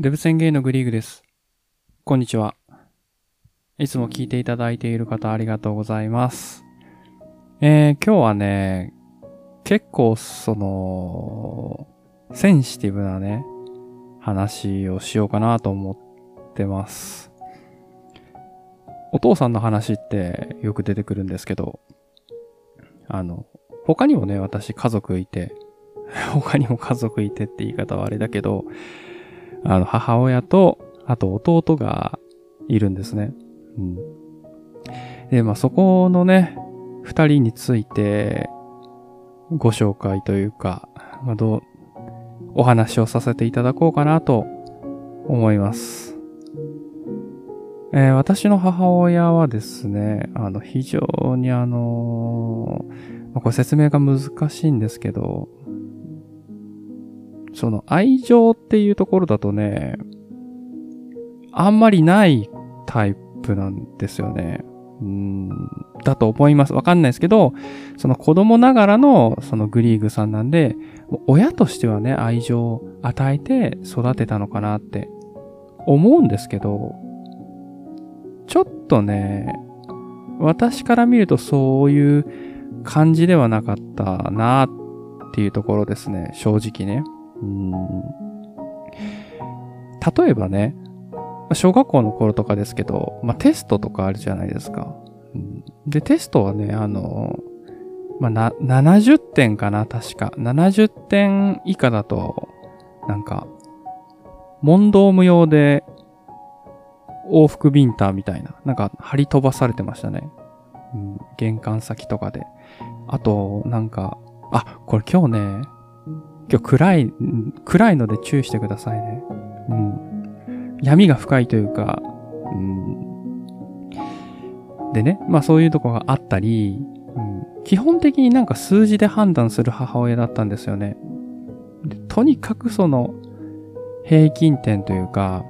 デブ宣言のグリーグです。こんにちは。いつも聞いていただいている方ありがとうございます。えー、今日はね、結構その、センシティブなね、話をしようかなと思ってます。お父さんの話ってよく出てくるんですけど、あの、他にもね、私家族いて、他にも家族いてって言い方はあれだけど、あの、母親と、あと弟がいるんですね。うん。で、まあ、そこのね、二人について、ご紹介というか、まあ、どう、お話をさせていただこうかなと思います。えー私の母親はですね、あの、非常にあのまあこれ説明が難しいんですけど、その愛情っていうところだとね、あんまりないタイプなんですよね。うん、だと思います。わかんないですけど、その子供ながらのそのグリーグさんなんで、親としてはね、愛情を与えて育てたのかなって思うんですけど、ちょっとね、私から見るとそういう感じではなかったなっていうところですね、正直ね。例えばね、小学校の頃とかですけど、まあ、テストとかあるじゃないですか。うんで、テストはね、あの、まあ、な、70点かな、確か。70点以下だと、なんか、問答無用で、往復ビンターみたいな、なんか、張り飛ばされてましたね。うん、玄関先とかで。あと、なんか、あ、これ今日ね、今日暗い、暗いので注意してくださいね。うん。闇が深いというか、うん。でね、まあそういうとこがあったり、うん、基本的になんか数字で判断する母親だったんですよね。とにかくその、平均点というか、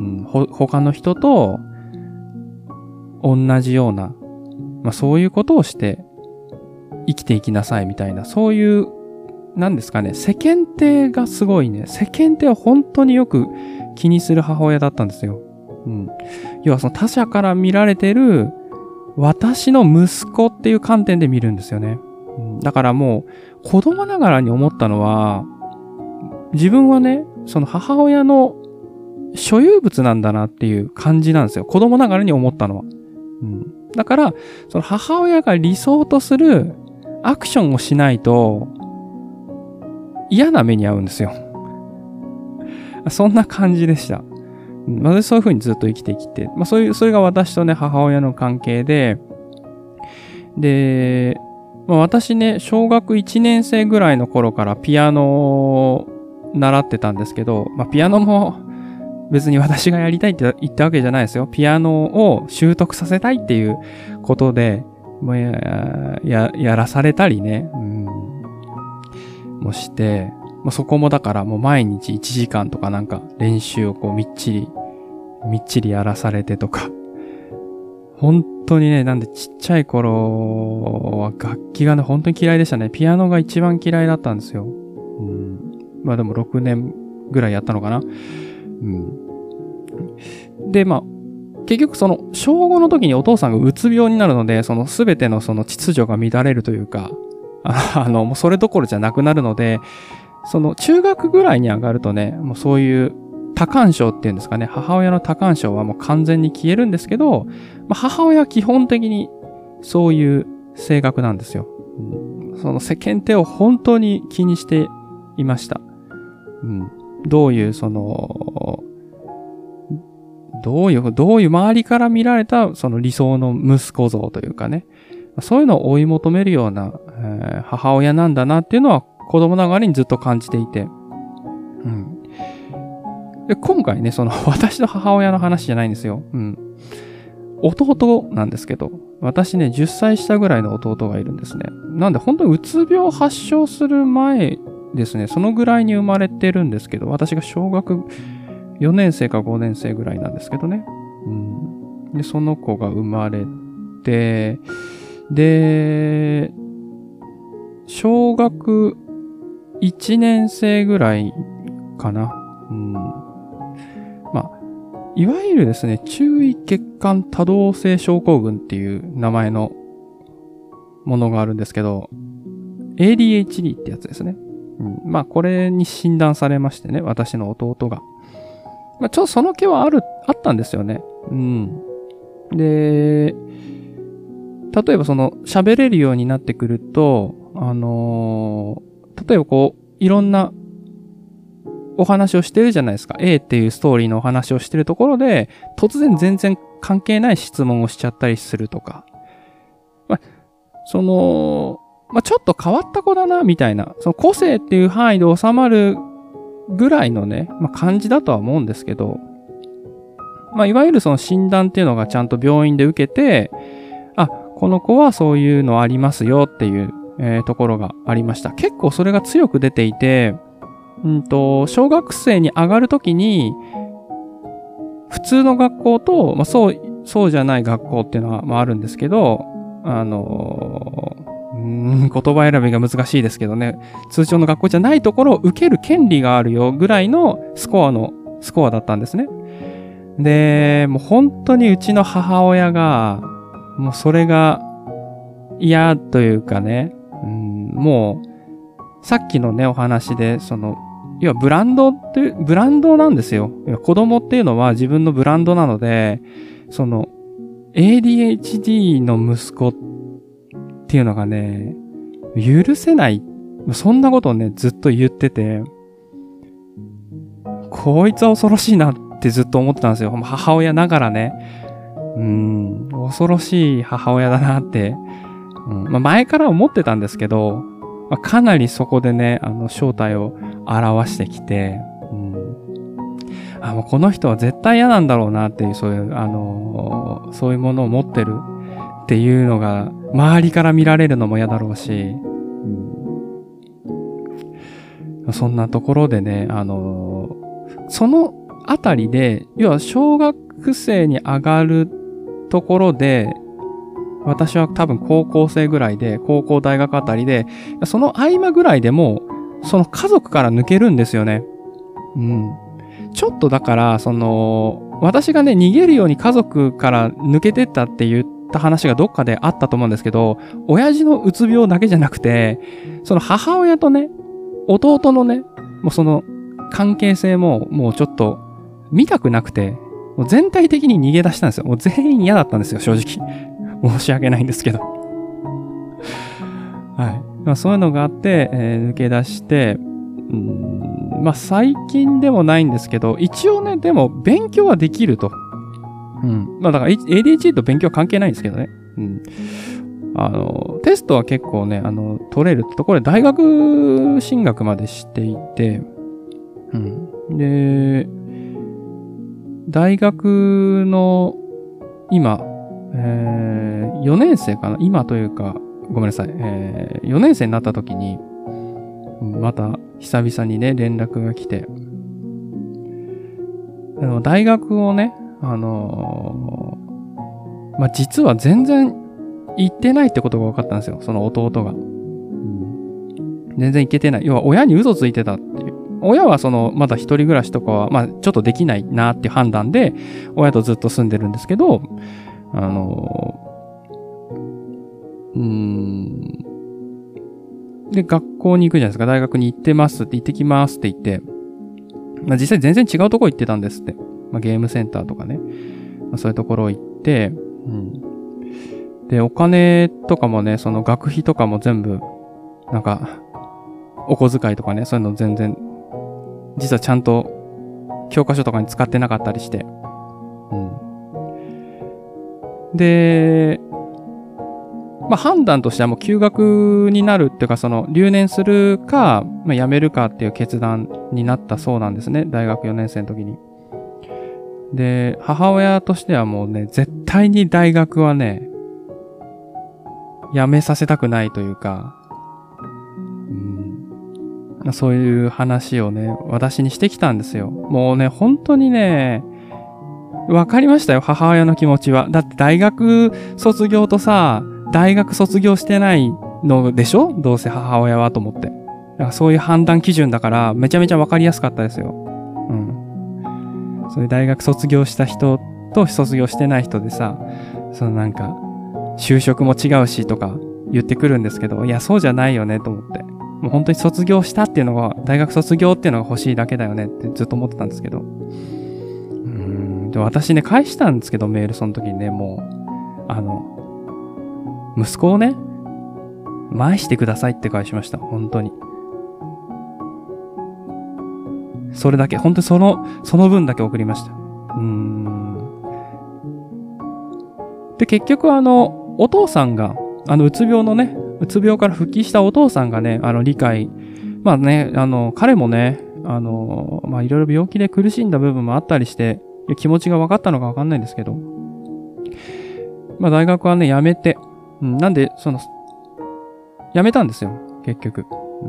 うん、ほ、他の人と同じような、まあそういうことをして生きていきなさいみたいな、そういう、なんですかね、世間体がすごいね、世間体を本当によく気にする母親だったんですよ。うん。要はその他者から見られてる私の息子っていう観点で見るんですよね。うんだからもう子供ながらに思ったのは、自分はね、その母親の所有物なんだなっていう感じなんですよ。子供ながらに思ったのは。うん、だから、その母親が理想とするアクションをしないと嫌な目に遭うんですよ。そんな感じでした。まあ、そういう風にずっと生きてきて、まあ、そういう、それが私とね、母親の関係で、で、まあ、私ね、小学1年生ぐらいの頃からピアノを習ってたんですけど、まあ、ピアノも別に私がやりたいって言ったわけじゃないですよ。ピアノを習得させたいっていうことで、もうや、や、やらされたりね、うん、もして、もうそこもだからもう毎日1時間とかなんか練習をこうみっちり、みっちりやらされてとか。本当にね、なんでちっちゃい頃は楽器がね、本当に嫌いでしたね。ピアノが一番嫌いだったんですよ。うん。まあでも6年ぐらいやったのかな。うん。で、まあ、結局その、小5の時にお父さんがうつ病になるので、その全てのその秩序が乱れるというか、あの、もうそれどころじゃなくなるので、その中学ぐらいに上がるとね、もうそういう多感症っていうんですかね、母親の多感症はもう完全に消えるんですけど、まあ、母親は基本的にそういう性格なんですよ。その世間体を本当に気にしていました。うん、どういうその、どういう、どういう周りから見られたその理想の息子像というかね、そういうのを追い求めるような、えー母親なんだなっていうのは子供ながらにずっと感じていて。うん。で、今回ね、その 私の母親の話じゃないんですよ。うん。弟なんですけど、私ね、10歳下ぐらいの弟がいるんですね。なんで本当にうつ病を発症する前ですね、そのぐらいに生まれてるんですけど、私が小学4年生か5年生ぐらいなんですけどね。うん。で、その子が生まれて、で、小学1年生ぐらいかな。うん。まあ、いわゆるですね、注意欠陥多動性症候群っていう名前のものがあるんですけど、ADHD ってやつですね。うん、まあ、これに診断されましてね、私の弟が。まあ、ちょっとその気はある、あったんですよね。うん。で、例えばその喋れるようになってくると、あのー、例えばこう、いろんなお話をしてるじゃないですか。A っていうストーリーのお話をしてるところで、突然全然関係ない質問をしちゃったりするとか。まあ、その、まあ、ちょっと変わった子だな、みたいな。その個性っていう範囲で収まるぐらいのね、まあ、感じだとは思うんですけど、まあ、いわゆるその診断っていうのがちゃんと病院で受けて、あ、この子はそういうのありますよっていう、えー、ところがありました。結構それが強く出ていて、うんと、小学生に上がるときに、普通の学校と、まあ、そう、そうじゃない学校っていうのは、まあ、あるんですけど、あのー、ん、言葉選びが難しいですけどね、通常の学校じゃないところを受ける権利があるよぐらいのスコアの、スコアだったんですね。で、もう本当にうちの母親が、もうそれが嫌というかね、もう、さっきのね、お話で、その、要はブランドって、ブランドなんですよ。子供っていうのは自分のブランドなので、その、ADHD の息子っていうのがね、許せない。そんなことをね、ずっと言ってて、こいつは恐ろしいなってずっと思ってたんですよ。母親ながらね。うん、恐ろしい母親だなって、うんまあ、前から思ってたんですけど、まあ、かなりそこでね、あの、正体を表してきて、うん、あ、もうこの人は絶対嫌なんだろうなっていう、そういう、あのー、そういうものを持ってるっていうのが、周りから見られるのも嫌だろうし、うん、そんなところでね、あのー、そのあたりで、要は小学生に上がるところで、私は多分高校生ぐらいで、高校大学あたりで、その合間ぐらいでもその家族から抜けるんですよね。うん。ちょっとだから、その、私がね、逃げるように家族から抜けてったって言った話がどっかであったと思うんですけど、親父のうつ病だけじゃなくて、その母親とね、弟のね、もうその関係性ももうちょっと見たくなくて、もう全体的に逃げ出したんですよ。もう全員嫌だったんですよ、正直。申し訳ないんですけど。はい。まあ、そういうのがあって、えー、抜け出して、うんまあ、最近でもないんですけど、一応ね、でも勉強はできると。うん。まあ、だから ADHD と勉強は関係ないんですけどね。うん。あの、テストは結構ね、あの、取れるってところで大学進学までしていて、うん。で、大学の今、えー、4年生かな？今というか、ごめんなさい。えー、4年生になった時に、また久々にね、連絡が来て、あの大学をね、あのー、まあ、実は全然行ってないってことが分かったんですよ。その弟が。全然行けてない。要は親に嘘ついてたっていう。親はその、まだ一人暮らしとかは、まあ、ちょっとできないなっていう判断で、親とずっと住んでるんですけど、あのうーん。で、学校に行くじゃないですか。大学に行ってますって行ってきますって言って、まあ、実際全然違うとこ行ってたんですって。まあ、ゲームセンターとかね。まあ、そういうところ行って、うん。で、お金とかもね、その学費とかも全部、なんか、お小遣いとかね、そういうの全然、実はちゃんと教科書とかに使ってなかったりして。うん。で、まあ、判断としてはもう休学になるっていうか、その留年するか、まあ、辞めるかっていう決断になったそうなんですね。大学4年生の時に。で、母親としてはもうね、絶対に大学はね、辞めさせたくないというか、うん、そういう話をね、私にしてきたんですよ。もうね、本当にね、わかりましたよ、母親の気持ちは。だって大学卒業とさ、大学卒業してないのでしょ？どうせ母親はと思って。だからそういう判断基準だから、めちゃめちゃわかりやすかったですよ。うん。そういう大学卒業した人と卒業してない人でさ、そのなんか、就職も違うしとか言ってくるんですけど、いや、そうじゃないよねと思って。もう本当に卒業したっていうのが、大学卒業っていうのが欲しいだけだよねってずっと思ってたんですけど。私ね、返したんですけど、メールその時にね、もう、あの、息子をね、前してくださいって返しました。本当に。それだけ、本当にその、その分だけ送りました。うん。で、結局あの、お父さんが、あの、うつ病のね、うつ病から復帰したお父さんがね、あの、理解、まあね、あの、彼もね、あの、まあいろいろ病気で苦しんだ部分もあったりして、気持ちが分かったのか分かんないんですけど、まあ大学はね、辞めて、うん、なんで、その、辞めたんですよ、結局。う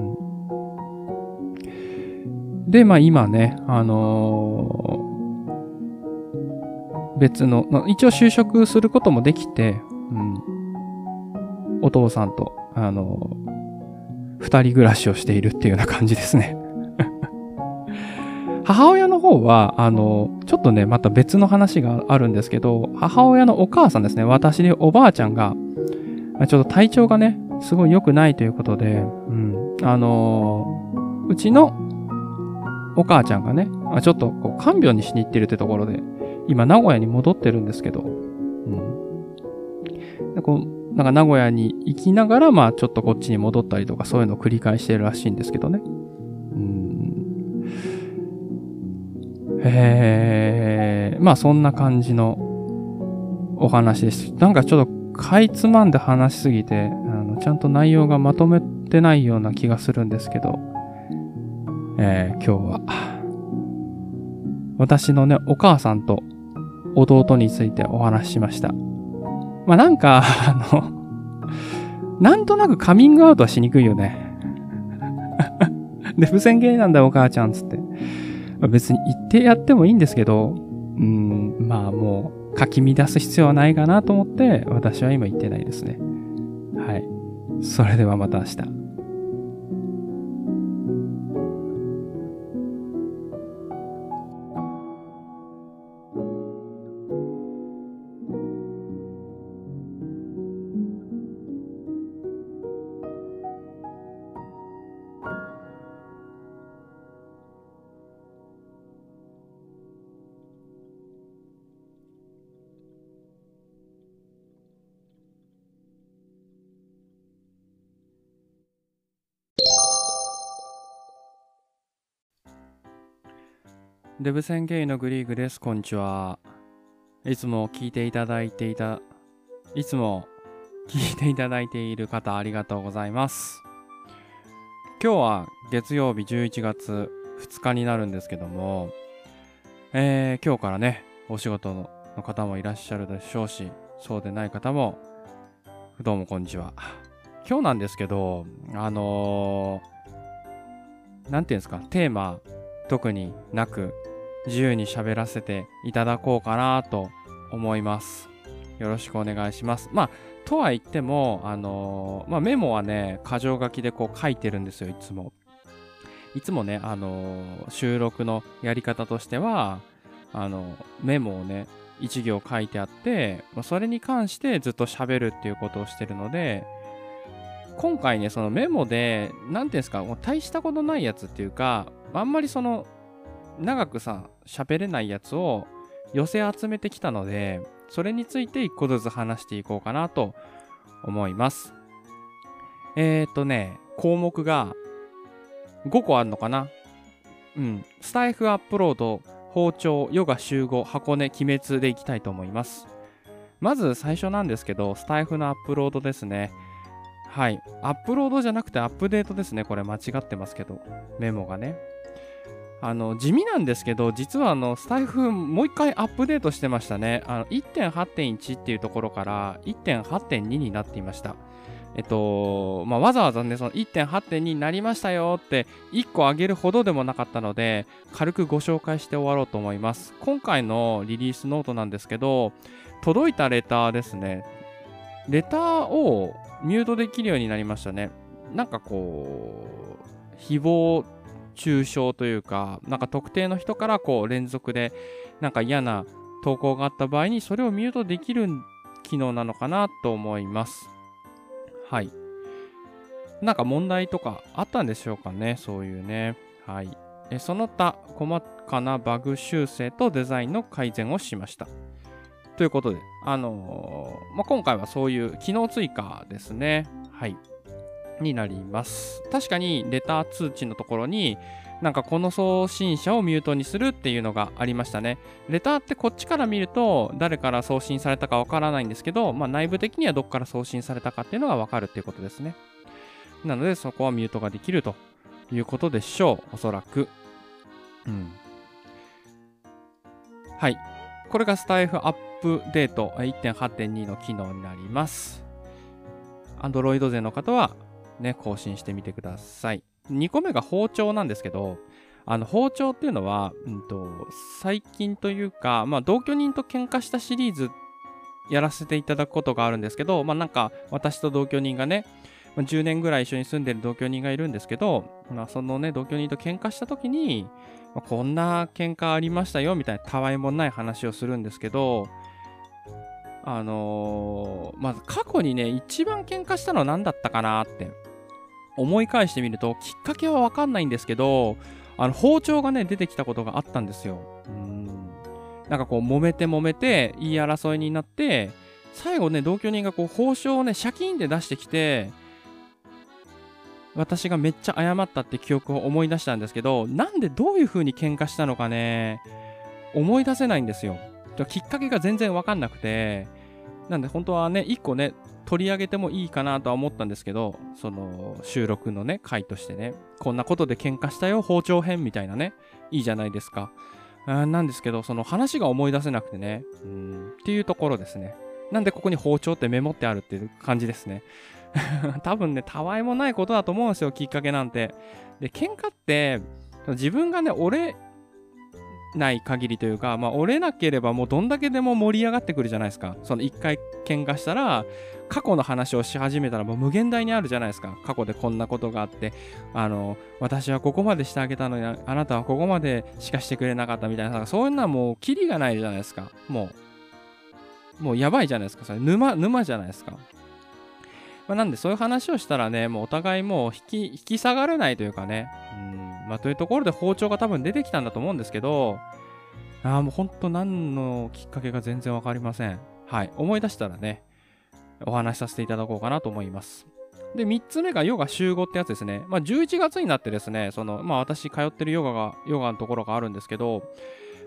ん、で、まあ今ね、あのー、別の、まあ、一応就職することもできて、うん、お父さんと、あのー、二人暮らしをしているっていうような感じですね。母親の方は、あの、ちょっとね、また別の話があるんですけど、母親のお母さんですね、私でおばあちゃんが、ちょっと体調がね、すごい良くないということで、うん、あのー、うちのお母ちゃんがね、ちょっとこう看病にしに行ってるってところで、今名古屋に戻ってるんですけど、うん。でこうなんか名古屋に行きながら、まあちょっとこっちに戻ったりとか、そういうのを繰り返してるらしいんですけどね。えー、まあそんな感じのお話です。なんかちょっとかいつまんで話しすぎて、あのちゃんと内容がまとめてないような気がするんですけど、えー、今日は、私のね、お母さんと弟についてお話ししました。まあなんか、あの、なんとなくカミングアウトはしにくいよね。で、不宣言なんだよ、お母ちゃん、つって。まあ、別に言ってやってもいいんですけど、うん、まあもう、かき乱す必要はないかなと思って、私は今行ってないですね。はい。それではまた明日。デブ宣言のグリーグです。こんにちは。いつも聞いていただいていた、いつも聞いていただいている方ありがとうございます。今日は月曜日11月2日になるんですけども、えー、今日からね、お仕事の方もいらっしゃるでしょうし、そうでない方も、どうもこんにちは。今日なんですけど、あのー、なんていうんですか、テーマ、特になく、自由に喋らせていただこうかなと思います。よろしくお願いします。まあ、とは言っても、あのー、まあ、メモはね、箇条書きでこう書いてるんですよ、いつも。いつもね、あのー、収録のやり方としては、あの、メモをね、一行書いてあって、まあ、それに関してずっと喋るっていうことをしてるので、今回ね、そのメモで、なんていうんですか、もう大したことないやつっていうか、あんまりその、長くさ、喋れないやつを寄せ集めてきたので、それについて一個ずつ話していこうかなと思います。えっ、ー、とね、項目が5個あるのかな？うん。スタイフアップロード、包丁、ヨガ集合、箱根、鬼滅でいきたいと思います。まず最初なんですけど、スタイフのアップロードですね。はい。アップロードじゃなくてアップデートですね。これ間違ってますけど。メモがね。あの地味なんですけど実はあのスタイフもう一回アップデートしてましたね。1.8.1っていうところから1.8.2になっていました。えっとまあ、わざわざねその1.8.2になりましたよって1個上げるほどでもなかったので軽くご紹介して終わろうと思います。今回のリリースノートなんですけど届いたレターですね。レターをミュートできるようになりましたね。なんかこう誹謗中傷というか、なんか特定の人からこう連続でなんか嫌な投稿があった場合にそれをミュートできる機能なのかなと思います。はい。なんか問題とかあったんでしょうかね、そういうね。はい。えその他、細かなバグ修正とデザインの改善をしました。ということで、あのー、まあ、今回はそういう機能追加ですね。はい。になります。確かに、レター通知のところに、なんかこの送信者をミュートにするっていうのがありましたね。レターってこっちから見ると誰から送信されたかわからないんですけど、まあ内部的にはどっから送信されたかっていうのがわかるっていうことですね。なのでそこはミュートができるということでしょう。おそらく。うん。はい。これがスタイフアップデート1.8.2の機能になります。Android 勢の方はね、更新してみてください。2個目が包丁なんですけど、あの、包丁っていうのは、うんと、最近というか、まあ、同居人と喧嘩したシリーズやらせていただくことがあるんですけど、まあ、なんか、私と同居人がね、10年ぐらい一緒に住んでる同居人がいるんですけど、まあ、そのね、同居人と喧嘩した時に、まあ、こんな喧嘩ありましたよ、みたいなたわいもない話をするんですけど、あのー、まず過去にね、一番喧嘩したのは何だったかなって思い返してみると、きっかけはわかんないんですけど、あの、包丁がね、出てきたことがあったんですよ。うん。なんかこう、揉めて揉めて、言い争いになって、最後ね、同居人がこう、包丁をね、シャキーンで出してきて、私がめっちゃ謝ったって記憶を思い出したんですけど、なんでどういう風に喧嘩したのかね、思い出せないんですよ。きっかけが全然わかんなくて、なんで本当はね、一個ね、取り上げてもいいかなとは思ったんですけど、その収録のね、回としてね、こんなことで喧嘩したよ、包丁編みたいなね、いいじゃないですか。あなんですけど、その話が思い出せなくてね、うん、っていうところですね。なんでここに包丁ってメモってあるっていう感じですね。多分ね、たわいもないことだと思うんですよ、きっかけなんて。で、喧嘩って、自分がね、俺ない限りというか、まあ、折れなければもうどんだけでも盛り上がってくるじゃないですか。その一回喧嘩したら、過去の話をし始めたらもう無限大にあるじゃないですか。過去でこんなことがあって、あの、私はここまでしてあげたのに、あなたはここまでしかしてくれなかったみたいな、そういうのはもうキリがないじゃないですか。もう、もうやばいじゃないですか。それ沼、沼じゃないですか。まあ、なんでそういう話をしたらね、もうお互いもう引き、引き下がれないというかね。うんまあ、というところで包丁が多分出てきたんだと思うんですけど、ああ、もうほんと何のきっかけが全然わかりません。はい。思い出したらね、お話しさせていただこうかなと思います。で、3つ目がヨガ集合ってやつですね。まあ、11月になってですね、その、まあ、私通ってるヨガが、ヨガのところがあるんですけど、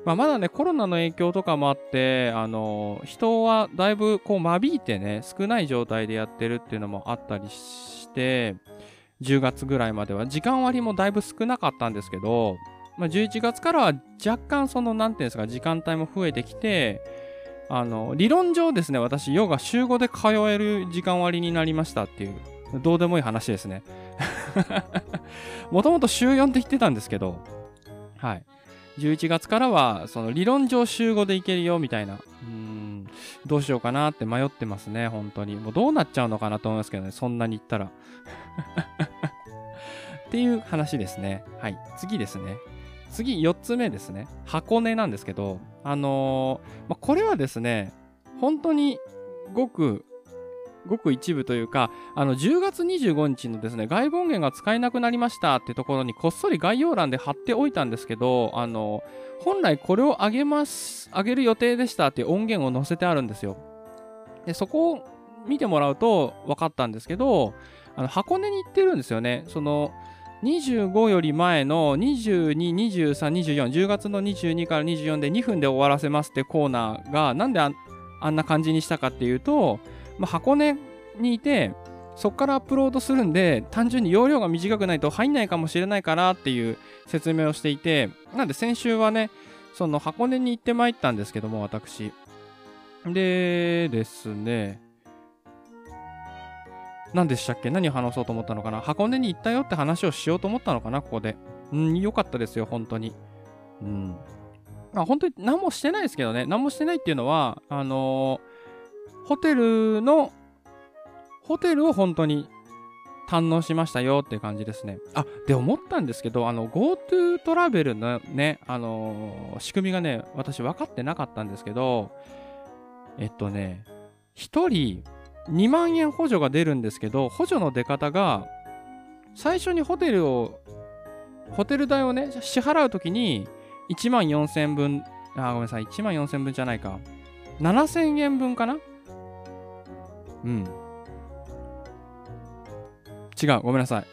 まあ、まだね、コロナの影響とかもあって、あの、人はだいぶこう間引いてね、少ない状態でやってるっていうのもあったりして、10月ぐらいまでは時間割もだいぶ少なかったんですけど、まあ、11月からは若干その、なんていうんですか、時間帯も増えてきて、あの、理論上ですね、私、ヨガ週5で通える時間割になりましたっていう、どうでもいい話ですね。もともと週4って言ってたんですけど、はい。11月からは、その理論上週5で行けるよ、みたいな。うん、どうしようかなって迷ってますね、本当に。もうどうなっちゃうのかなと思いますけどね、そんなに言ったら。っていう話ですね。はい。次ですね。次、4つ目ですね。箱根なんですけど、あのー、まあ、これはですね、本当にごくごく一部というか、あの、10月25日のですね、外部音源が使えなくなりましたってところにこっそり概要欄で貼っておいたんですけど、あの、本来これを上げます、上げる予定でしたっていう音源を載せてあるんですよ。で、そこを見てもらうと分かったんですけど、あの、箱根に行ってるんですよね。その、25より前の22、23、24、10月の22から24で2分で終わらせますってコーナーが、なんであんな感じにしたかっていうと、まあ、箱根にいて、そこからアップロードするんで、単純に容量が短くないと入んないかもしれないからっていう説明をしていて、なんで先週はね、その箱根に行ってまいったんですけども、私。でですね、何でしたっけ？何話そうと思ったのかな？箱根に行ったよって話をしようと思ったのかな？ここで。うん、よかったですよ、本当に。うん。まあ、本当に何もしてないですけどね。何もしてないっていうのは、あのーホテルの、ホテルを本当に堪能しましたよっていう感じですね。あ、で思ったんですけど、あの、GoTo トラベルのね、あのー、仕組みがね、私分かってなかったんですけど、えっとね、1人2万円補助が出るんですけど、補助の出方が、最初にホテルを、ホテル代をね、支払うときに、1万4000分、あ、ごめんなさい、1万4000分じゃないか。7000円分かな？うん。違う、ごめんなさい。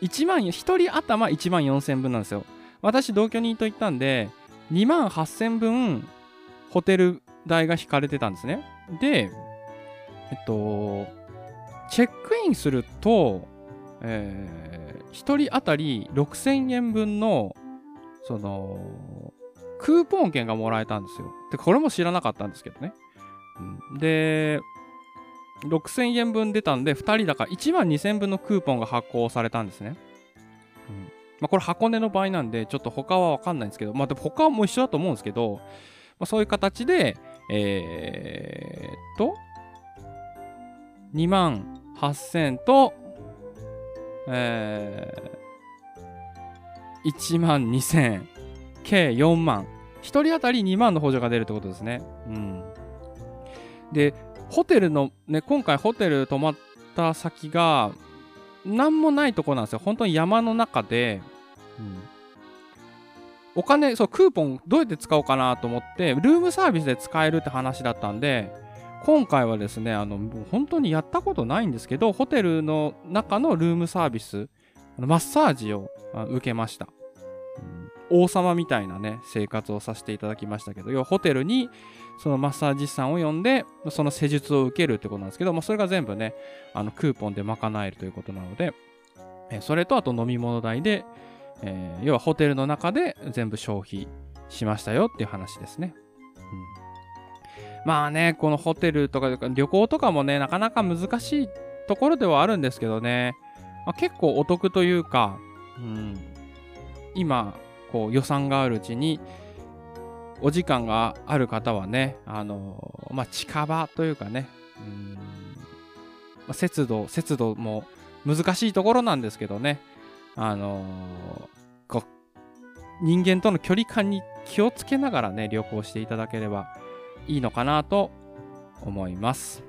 1万、1人頭1万4000分なんですよ。私、同居人と行ったんで、2万8000分、ホテル代が引かれてたんですね。で、えっと、チェックインすると、えー、1人当たり6000円分の、その、クーポン券がもらえたんですよ。で、これも知らなかったんですけどね。うん、で、6000円分出たんで、2人だから1万2000分のクーポンが発行されたんですね。うん。まあ、これ箱根の場合なんで、ちょっと他はわかんないんですけど、まあ、でも他も一緒だと思うんですけど、まあ、そういう形で、えー、っと、2万8000と、えー、1万2000、計4万。1人当たり2万の補助が出るってことですね。うん。で、ホテルの、ね、今回ホテル泊まった先が、何もないとこなんですよ。本当に山の中で、うん。お金、そう、クーポンどうやって使おうかなと思って、ルームサービスで使えるって話だったんで、今回はですね、あの、本当にやったことないんですけど、ホテルの中のルームサービス、マッサージを受けました。王様みたいなね、生活をさせていただきましたけど、要はホテルにそのマッサージ師さんを呼んで、その施術を受けるってことなんですけど、まあ、それが全部ね、あの、クーポンで賄えるということなので、えそれとあと飲み物代で、えー、要はホテルの中で全部消費しましたよっていう話ですね。うんまあね、このホテルとか旅行とかもね、なかなか難しいところではあるんですけどね、まあ、結構お得というか、うん、今、こう予算があるうちに、お時間がある方はね、あの、まあ、近場というかね、うん、まあ、節度、節度も難しいところなんですけどね、あのこ人間との距離感に気をつけながらね、旅行していただければいいのかなと思います。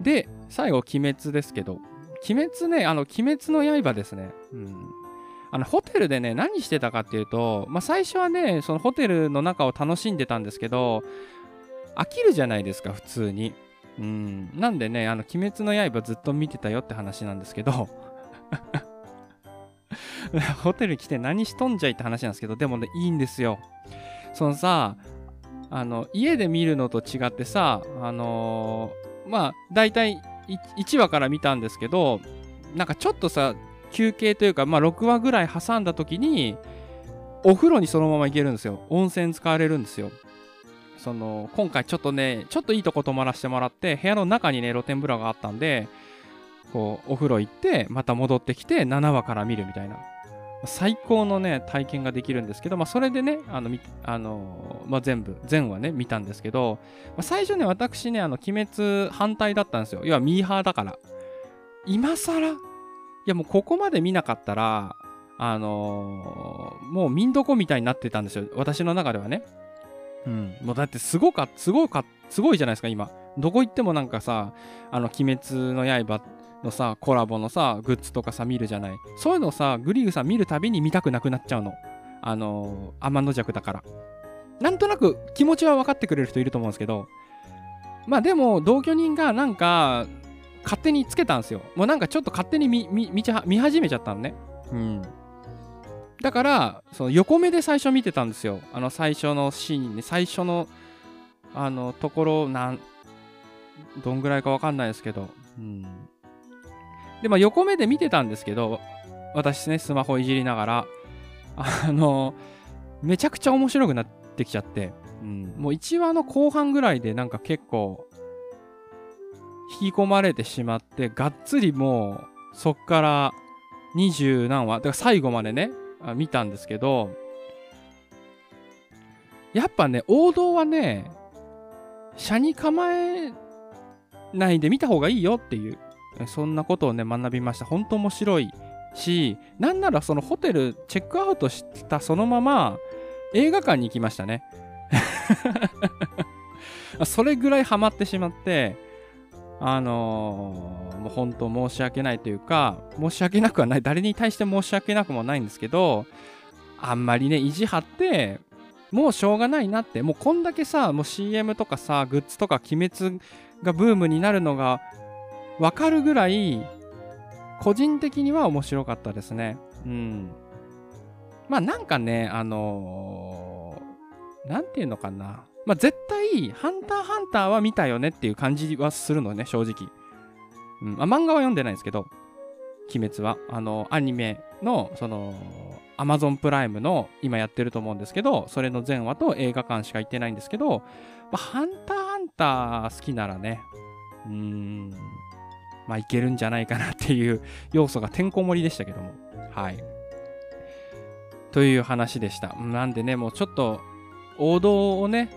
で、最後、鬼滅ですけど、鬼滅ね、あの、鬼滅の刃ですね。うん。あの、ホテルでね、何してたかっていうと、まあ、最初はね、そのホテルの中を楽しんでたんですけど、飽きるじゃないですか、普通に。うん。なんでね、あの、鬼滅の刃ずっと見てたよって話なんですけど、ホテル来て何しとんじゃいって話なんですけど、でもね、いいんですよ。そのさ、あの、家で見るのと違ってさ、あのー、まあ、だいたい1話から見たんですけど、なんかちょっとさ、休憩というか、まあ、6話ぐらい挟んだ時に、お風呂にそのまま行けるんですよ。温泉使われるんですよ。その、今回ちょっとね、ちょっといいとこ泊まらせてもらって、部屋の中にね、露天風呂があったんで、こう、お風呂行って、また戻ってきて、7話から見るみたいな。最高のね、体験ができるんですけど、まあ、それでね、あの、あのまあ、全部、全話ね、見たんですけど、まあ、最初ね、私ね、あの、鬼滅反対だったんですよ。要はミーハーだから。今更？いや、もうここまで見なかったら、あのー、もう民どこみたいになってたんですよ。私の中ではね。うん。もうだってすごか、すごか、すごいじゃないですか、今。どこ行ってもなんかさ、あの、鬼滅の刃のさ、コラボのさ、グッズとかさ、見るじゃない。そういうのさ、グリーグさん見るたびに見たくなくなっちゃうの。あのー、天の弱だから。なんとなく気持ちは分かってくれる人いると思うんですけど、まあでも、同居人がなんか、勝手につけたんですよ。もうなんかちょっと勝手に見、見、見始めちゃったのね。うん。だから、その横目で最初見てたんですよ。あの最初のシーンね、最初の、あの、ところ、なん、どんぐらいかわかんないですけど、うん。で、まあ横目で見てたんですけど、私ね、スマホいじりながら、あの、めちゃくちゃ面白くなってきちゃって、うん、もう1話の後半ぐらいでなんか結構、引き込まれてしまって、がっつりもう、そっから二十何話、だから最後までね、見たんですけど、やっぱね、王道はね、車に構えないで見た方がいいよっていうそんなことをね、学びました。本当面白いし、なんならそのホテルチェックアウトしたそのまま映画館に行きましたね。それぐらいハマってしまって、あのー、もう本当申し訳ないというか、申し訳なくはない。誰に対して申し訳なくもないんですけど、あんまりね、意地張って、もうしょうがないなって、もうこんだけさ、もう CM とかさ、グッズとか鬼滅がブームになるのがわかるぐらい、個人的には面白かったですね。うん。まあなんかね、あのー、なんていうのかな。まあ絶対、ハンターハンターは見たよねっていう感じはするのね、正直。うん。まあ、漫画は読んでないんですけど、鬼滅は。あの、アニメの、その、アマゾンプライムの今やってると思うんですけど、それの前話と映画館しか行ってないんですけど、まあ、ハンターハンター好きならね、うーん、まあいけるんじゃないかなっていう要素がてんこ盛りでしたけども。はい。という話でした。なんでね、もうちょっと王道をね、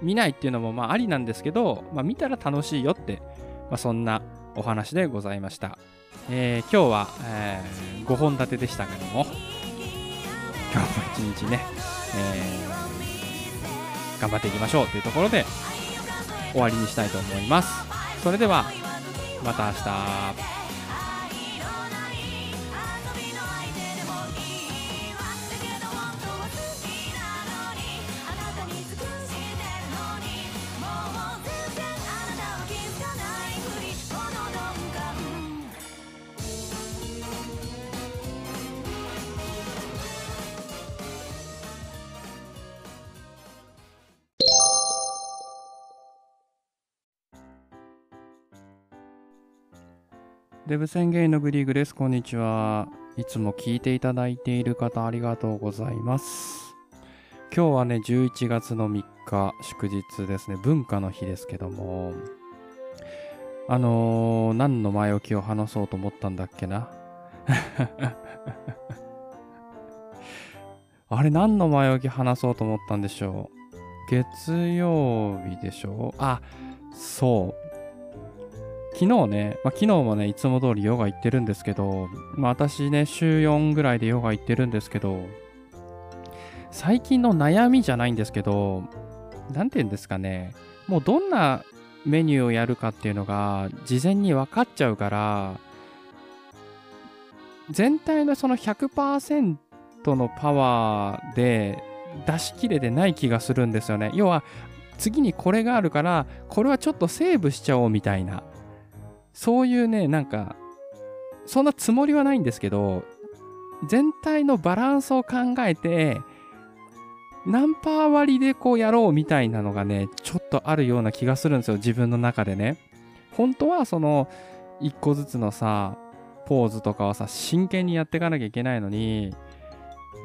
見ないっていうのもまあありなんですけど、まあ見たら楽しいよって、まあそんなお話でございました。えー、今日は、えー、5本立てでしたけども、今日も一日ね、えー、頑張っていきましょうというところで終わりにしたいと思います。それでは、また明日。デブ宣言のグリーグです。こんにちは。いつも聞いていただいている方ありがとうございます。今日はね、11月の3日、祝日ですね。文化の日ですけども、あのー、何の前置きを話そうと思ったんだっけな？あれ、何の前置き話そうと思ったんでしょう？月曜日でしょあ、そう。昨日ね、まあ、昨日もね、いつも通りヨガ行ってるんですけど、まあ、私ね、週4ぐらいでヨガ行ってるんですけど、最近の悩みじゃないんですけど、なんて言うんですかね、もうどんなメニューをやるかっていうのが事前に分かっちゃうから、全体のその100%のパワーで出し切れてない気がするんですよね。要は、次にこれがあるから、これはちょっとセーブしちゃおうみたいな。そういうね、なんか、そんなつもりはないんですけど、全体のバランスを考えて、何パー割でこうやろうみたいなのがね、ちょっとあるような気がするんですよ、自分の中でね。本当はその、一個ずつのさ、ポーズとかをさ、真剣にやっていかなきゃいけないのに、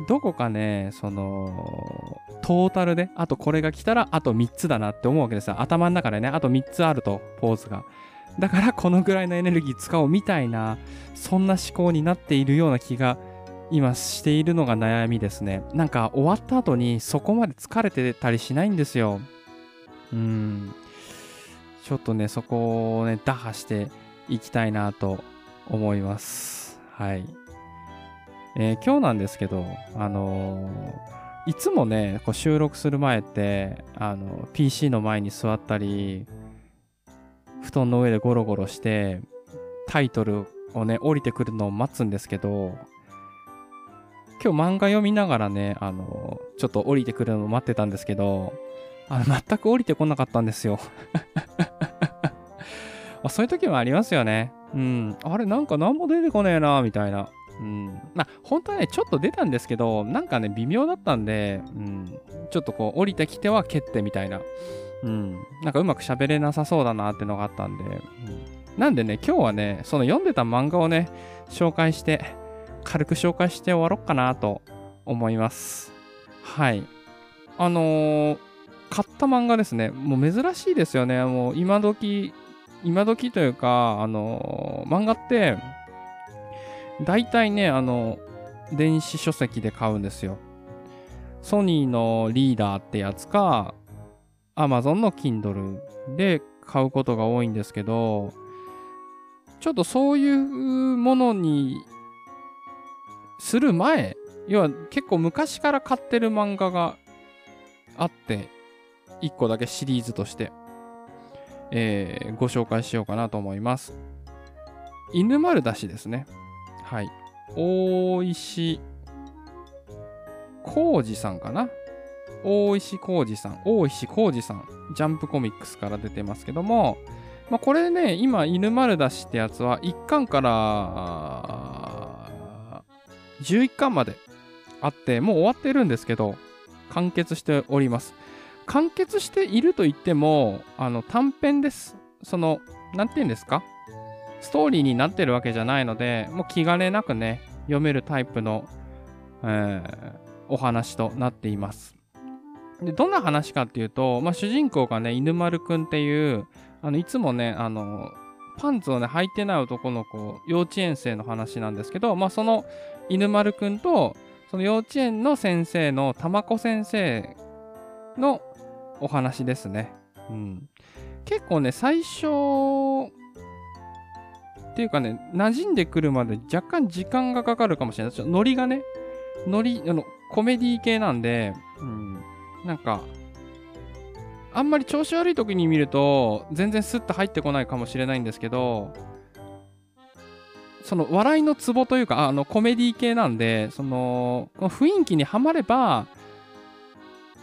どこかね、その、トータルで、あとこれが来たら、あと3つだなって思うわけですよ。頭の中でね、あと3つあると、ポーズが。だからこのぐらいのエネルギー使おうみたいな、そんな思考になっているような気が今しているのが悩みですね。なんか終わった後にそこまで疲れてたりしないんですよ。うん。ちょっとね、そこをね、打破していきたいなと思います。はい。えー、今日なんですけど、あのー、いつもね、こう収録する前って、あの、PC の前に座ったり、布団の上でゴロゴロして、タイトルをね、降りてくるのを待つんですけど、今日漫画読みながらね、あの、ちょっと降りてくるのを待ってたんですけど、あの、全く降りてこなかったんですよ。そういう時もありますよね。うん。あれ、なんか何も出てこねえな、みたいな。うん。まあ、本当はね、ちょっと出たんですけど、なんかね、微妙だったんで、うん。ちょっとこう、降りてきては蹴ってみたいな。うん。なんかうまく喋れなさそうだなってのがあったんで、うん、なんでね、今日はね、その読んでた漫画をね、紹介して、軽く紹介して終わろっかなと思います。はい。あのー、買った漫画ですね。もう珍しいですよね。もう今時、今時というか、あのー、漫画って、大体ね、あの、電子書籍で買うんですよ。ソニーのリーダーってやつか、Amazon の Kindle で買うことが多いんですけど、ちょっとそういうものにする前、要は結構昔から買ってる漫画があって、1個だけシリーズとして、えー、ご紹介しようかなと思います。犬丸だしですね。はい。大石浩二さんかな大石浩二さん、大石浩二さん、ジャンプコミックスから出てますけども、まあ、これね、今、犬丸出しってやつは、1巻から11巻まであって、もう終わってるんですけど、完結しております。完結していると言っても、あの、短編です。その、なんて言うんですか？ストーリーになってるわけじゃないので、もう気兼ねなくね、読めるタイプの、えー、お話となっています。で、どんな話かっていうと、まあ、主人公がね、犬丸くんっていう、あの、いつもね、あの、パンツをね、履いてない男の子、幼稚園生の話なんですけど、まあ、その犬丸くんと、その幼稚園の先生の玉子先生のお話ですね。うん。結構ね、最初、っていうかね、馴染んでくるまで若干時間がかかるかもしれない。ちょノリがね、ノリ、あの、コメディ系なんで、うん、なんか、あんまり調子悪い時に見ると、全然スッと入ってこないかもしれないんですけど、その笑いのツボというか、あの、コメディ系なんで、その、この雰囲気にはまれば、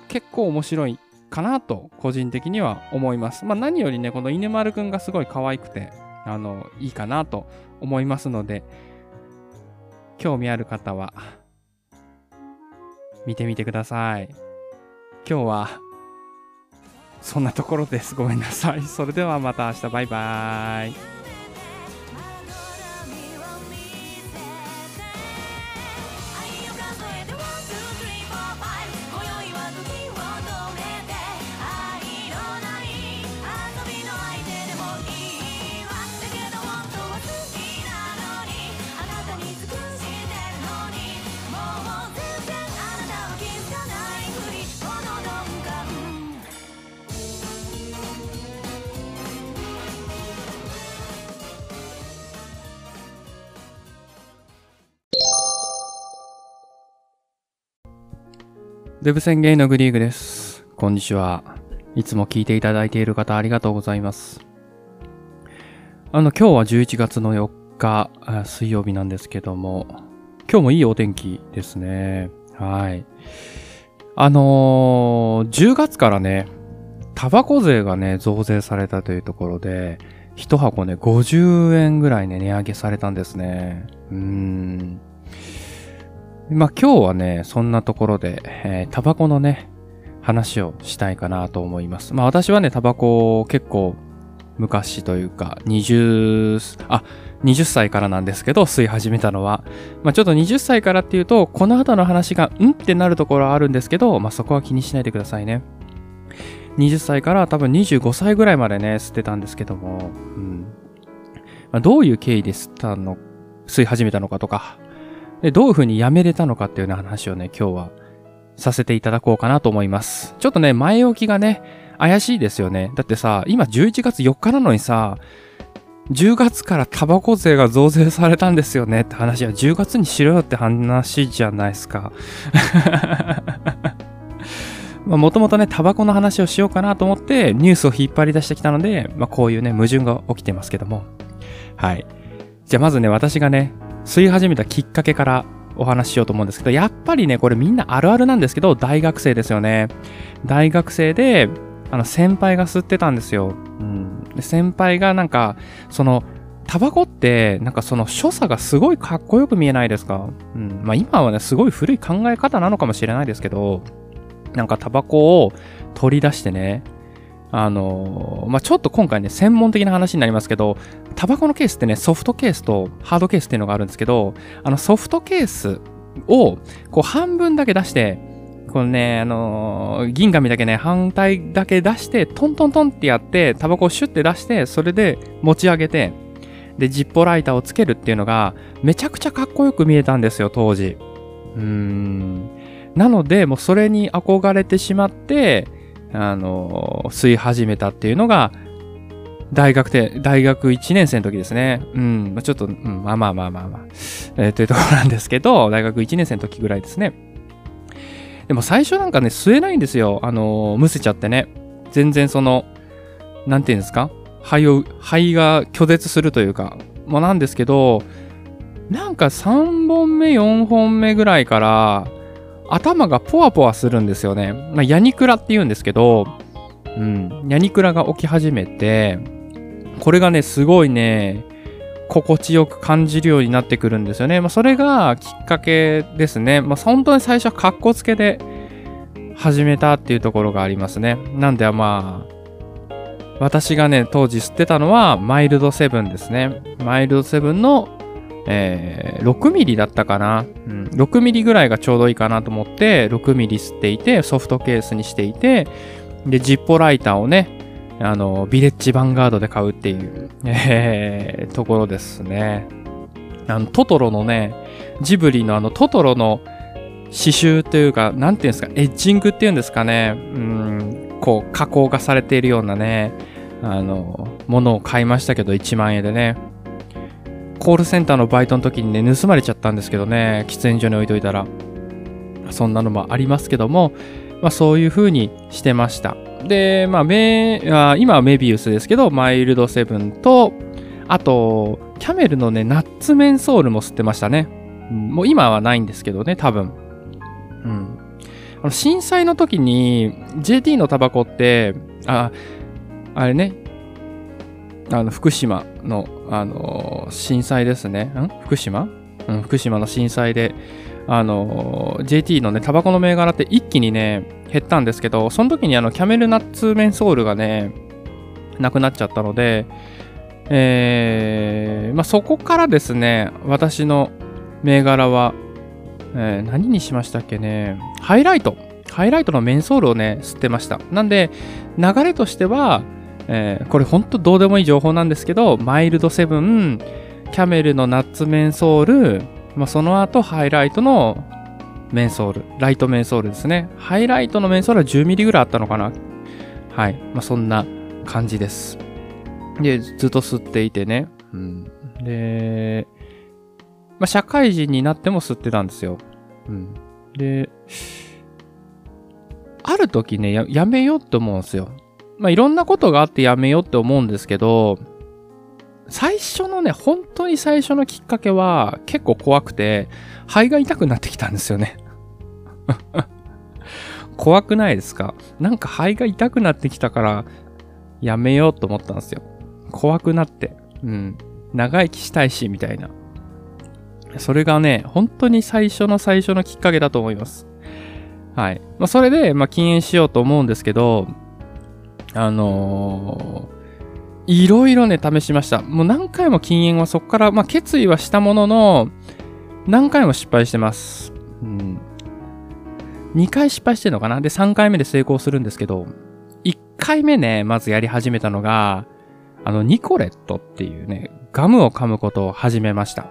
結構面白いかなと、個人的には思います。まあ何よりね、この犬丸くんがすごい可愛くて、あの、いいかなと思いますので、興味ある方は、見てみてください。今日は、そんなところです。ごめんなさい。それではまた明日バイバーイ。デブ宣言のグリーグです。こんにちは。いつも聞いていただいている方ありがとうございます。あの、今日は11月の4日、水曜日なんですけども、今日もいいお天気ですね。はい。あのー、10月からね、タバコ税がね、増税されたというところで、1箱ね、50円ぐらいね、値上げされたんですね。うーん。まあ今日はね、そんなところで、えー、タバコのね、話をしたいかなと思います。まあ私はね、タバコ結構昔というか、20、あ、20歳からなんですけど、吸い始めたのは。まあちょっと20歳からっていうと、この後の話が、んってなるところはあるんですけど、まあそこは気にしないでくださいね。20歳から多分25歳ぐらいまでね、吸ってたんですけども、うん。まあ、どういう経緯で吸ったの、吸い始めたのかとか、で、どういう風にやめれたのかっていうような話をね、今日はさせていただこうかなと思います。ちょっとね、前置きがね、怪しいですよね。だってさ、今11月4日なのにさ、10月からタバコ税が増税されたんですよねって話は10月にしろよって話じゃないですか。もともとね、タバコの話をしようかなと思ってニュースを引っ張り出してきたので、まあ、こういうね、矛盾が起きてますけども。はい。じゃあまずね、私がね、吸い始めたきっかけからお話ししようと思うんですけど、やっぱりね、これみんなあるあるなんですけど、大学生ですよね。大学生で、あの、先輩が吸ってたんですよ。うん。で、先輩がなんか、その、タバコって、なんかその所作がすごいかっこよく見えないですか？うん。まあ今はね、すごい古い考え方なのかもしれないですけど、なんかタバコを取り出してね、あのまあ、ちょっと今回ね、専門的な話になりますけど、タバコのケースってね、ソフトケースとハードケースっていうのがあるんですけど、あのソフトケースをこう半分だけ出して、このね、あのー、銀紙だけね、反対だけ出して、トントントンってやって、タバコをシュッて出して、それで持ち上げて、で、ジッポライターをつけるっていうのが、めちゃくちゃかっこよく見えたんですよ、当時。うーん。なので、もうそれに憧れてしまって、あの、吸い始めたっていうのが、大学で、大学1年生の時ですね。うん、ま、ちょっと、うん、まあまあまあまあまあ、えー、というところなんですけど、大学1年生の時ぐらいですね。でも最初なんかね、吸えないんですよ。あの、むせちゃってね。全然その、なんていうんですか？肺を、肺が拒絶するというか、まあなんですけど、なんか3本目、4本目ぐらいから、頭がポワポワするんですよね。まあ、ヤニクラって言うんですけど、うん、ヤニクラが起き始めて、これがね、すごいね、心地よく感じるようになってくるんですよね。まあ、それがきっかけですね。まあ、本当に最初は格好つけで始めたっていうところがありますね。なんでまあ、私がね、当時吸ってたのは、マイルドセブンですね。マイルドセブンのえー、6ミリだったかな、うん、6ミリぐらいがちょうどいいかなと思って6ミリ吸っていてソフトケースにしていてでジッポライターをねあのビレッジヴァンガードで買うっていう、えー、ところですね。あのトトロのねジブリのあのトトロの刺繍というか何ていうんですかエッジングっていうんですかね。うん。こう加工がされているようなねあのものを買いましたけど1万円でね。コールセンターのバイトの時にね、盗まれちゃったんですけどね、喫煙所に置いといたら。そんなのもありますけども、まあそういう風にしてました。で、まあ、メあ今はメビウスですけど、マイルドセブンと、あと、キャメルのね、ナッツメンソールも吸ってましたね。うん、もう今はないんですけどね、多分。うん。あの震災の時に JT のタバコって、あ、あれね、あの、福島の、あの、震災ですね。ん？福島？うん、福島の震災で、あの、JT のね、タバコの銘柄って一気にね、減ったんですけど、その時にあの、キャメルナッツメンソールがね、なくなっちゃったので、えー、まあ、そこからですね、私の銘柄は、えー、何にしましたっけね、ハイライト。ハイライトのメンソールをね、吸ってました。なんで、流れとしては、えー、これほんとどうでもいい情報なんですけど、マイルドセブン、キャメルのナッツメンソール、まあ、その後ハイライトのメンソール、ライトメンソールですね。ハイライトのメンソールは10ミリぐらいあったのかなはい。まあ、そんな感じです。で、ずっと吸っていてね。うん、で、まあ、社会人になっても吸ってたんですよ。うん、で、ある時ねや、やめようって思うんですよ。まあ、いろんなことがあってやめようって思うんですけど、最初のね、本当に最初のきっかけは結構怖くて、肺が痛くなってきたんですよね。怖くないですか？なんか肺が痛くなってきたからやめようと思ったんですよ。怖くなって。うん。長生きしたいし、みたいな。それがね、本当に最初の最初のきっかけだと思います。はい。まあ、それで、まあ、禁煙しようと思うんですけど、あのー、いろいろね、試しました。もう何回も禁煙はそこから、まあ、決意はしたものの、何回も失敗してます。うん。2回失敗してるのかな？で、3回目で成功するんですけど、1回目ね、まずやり始めたのが、あの、ニコレットっていうね、ガムを噛むことを始めました。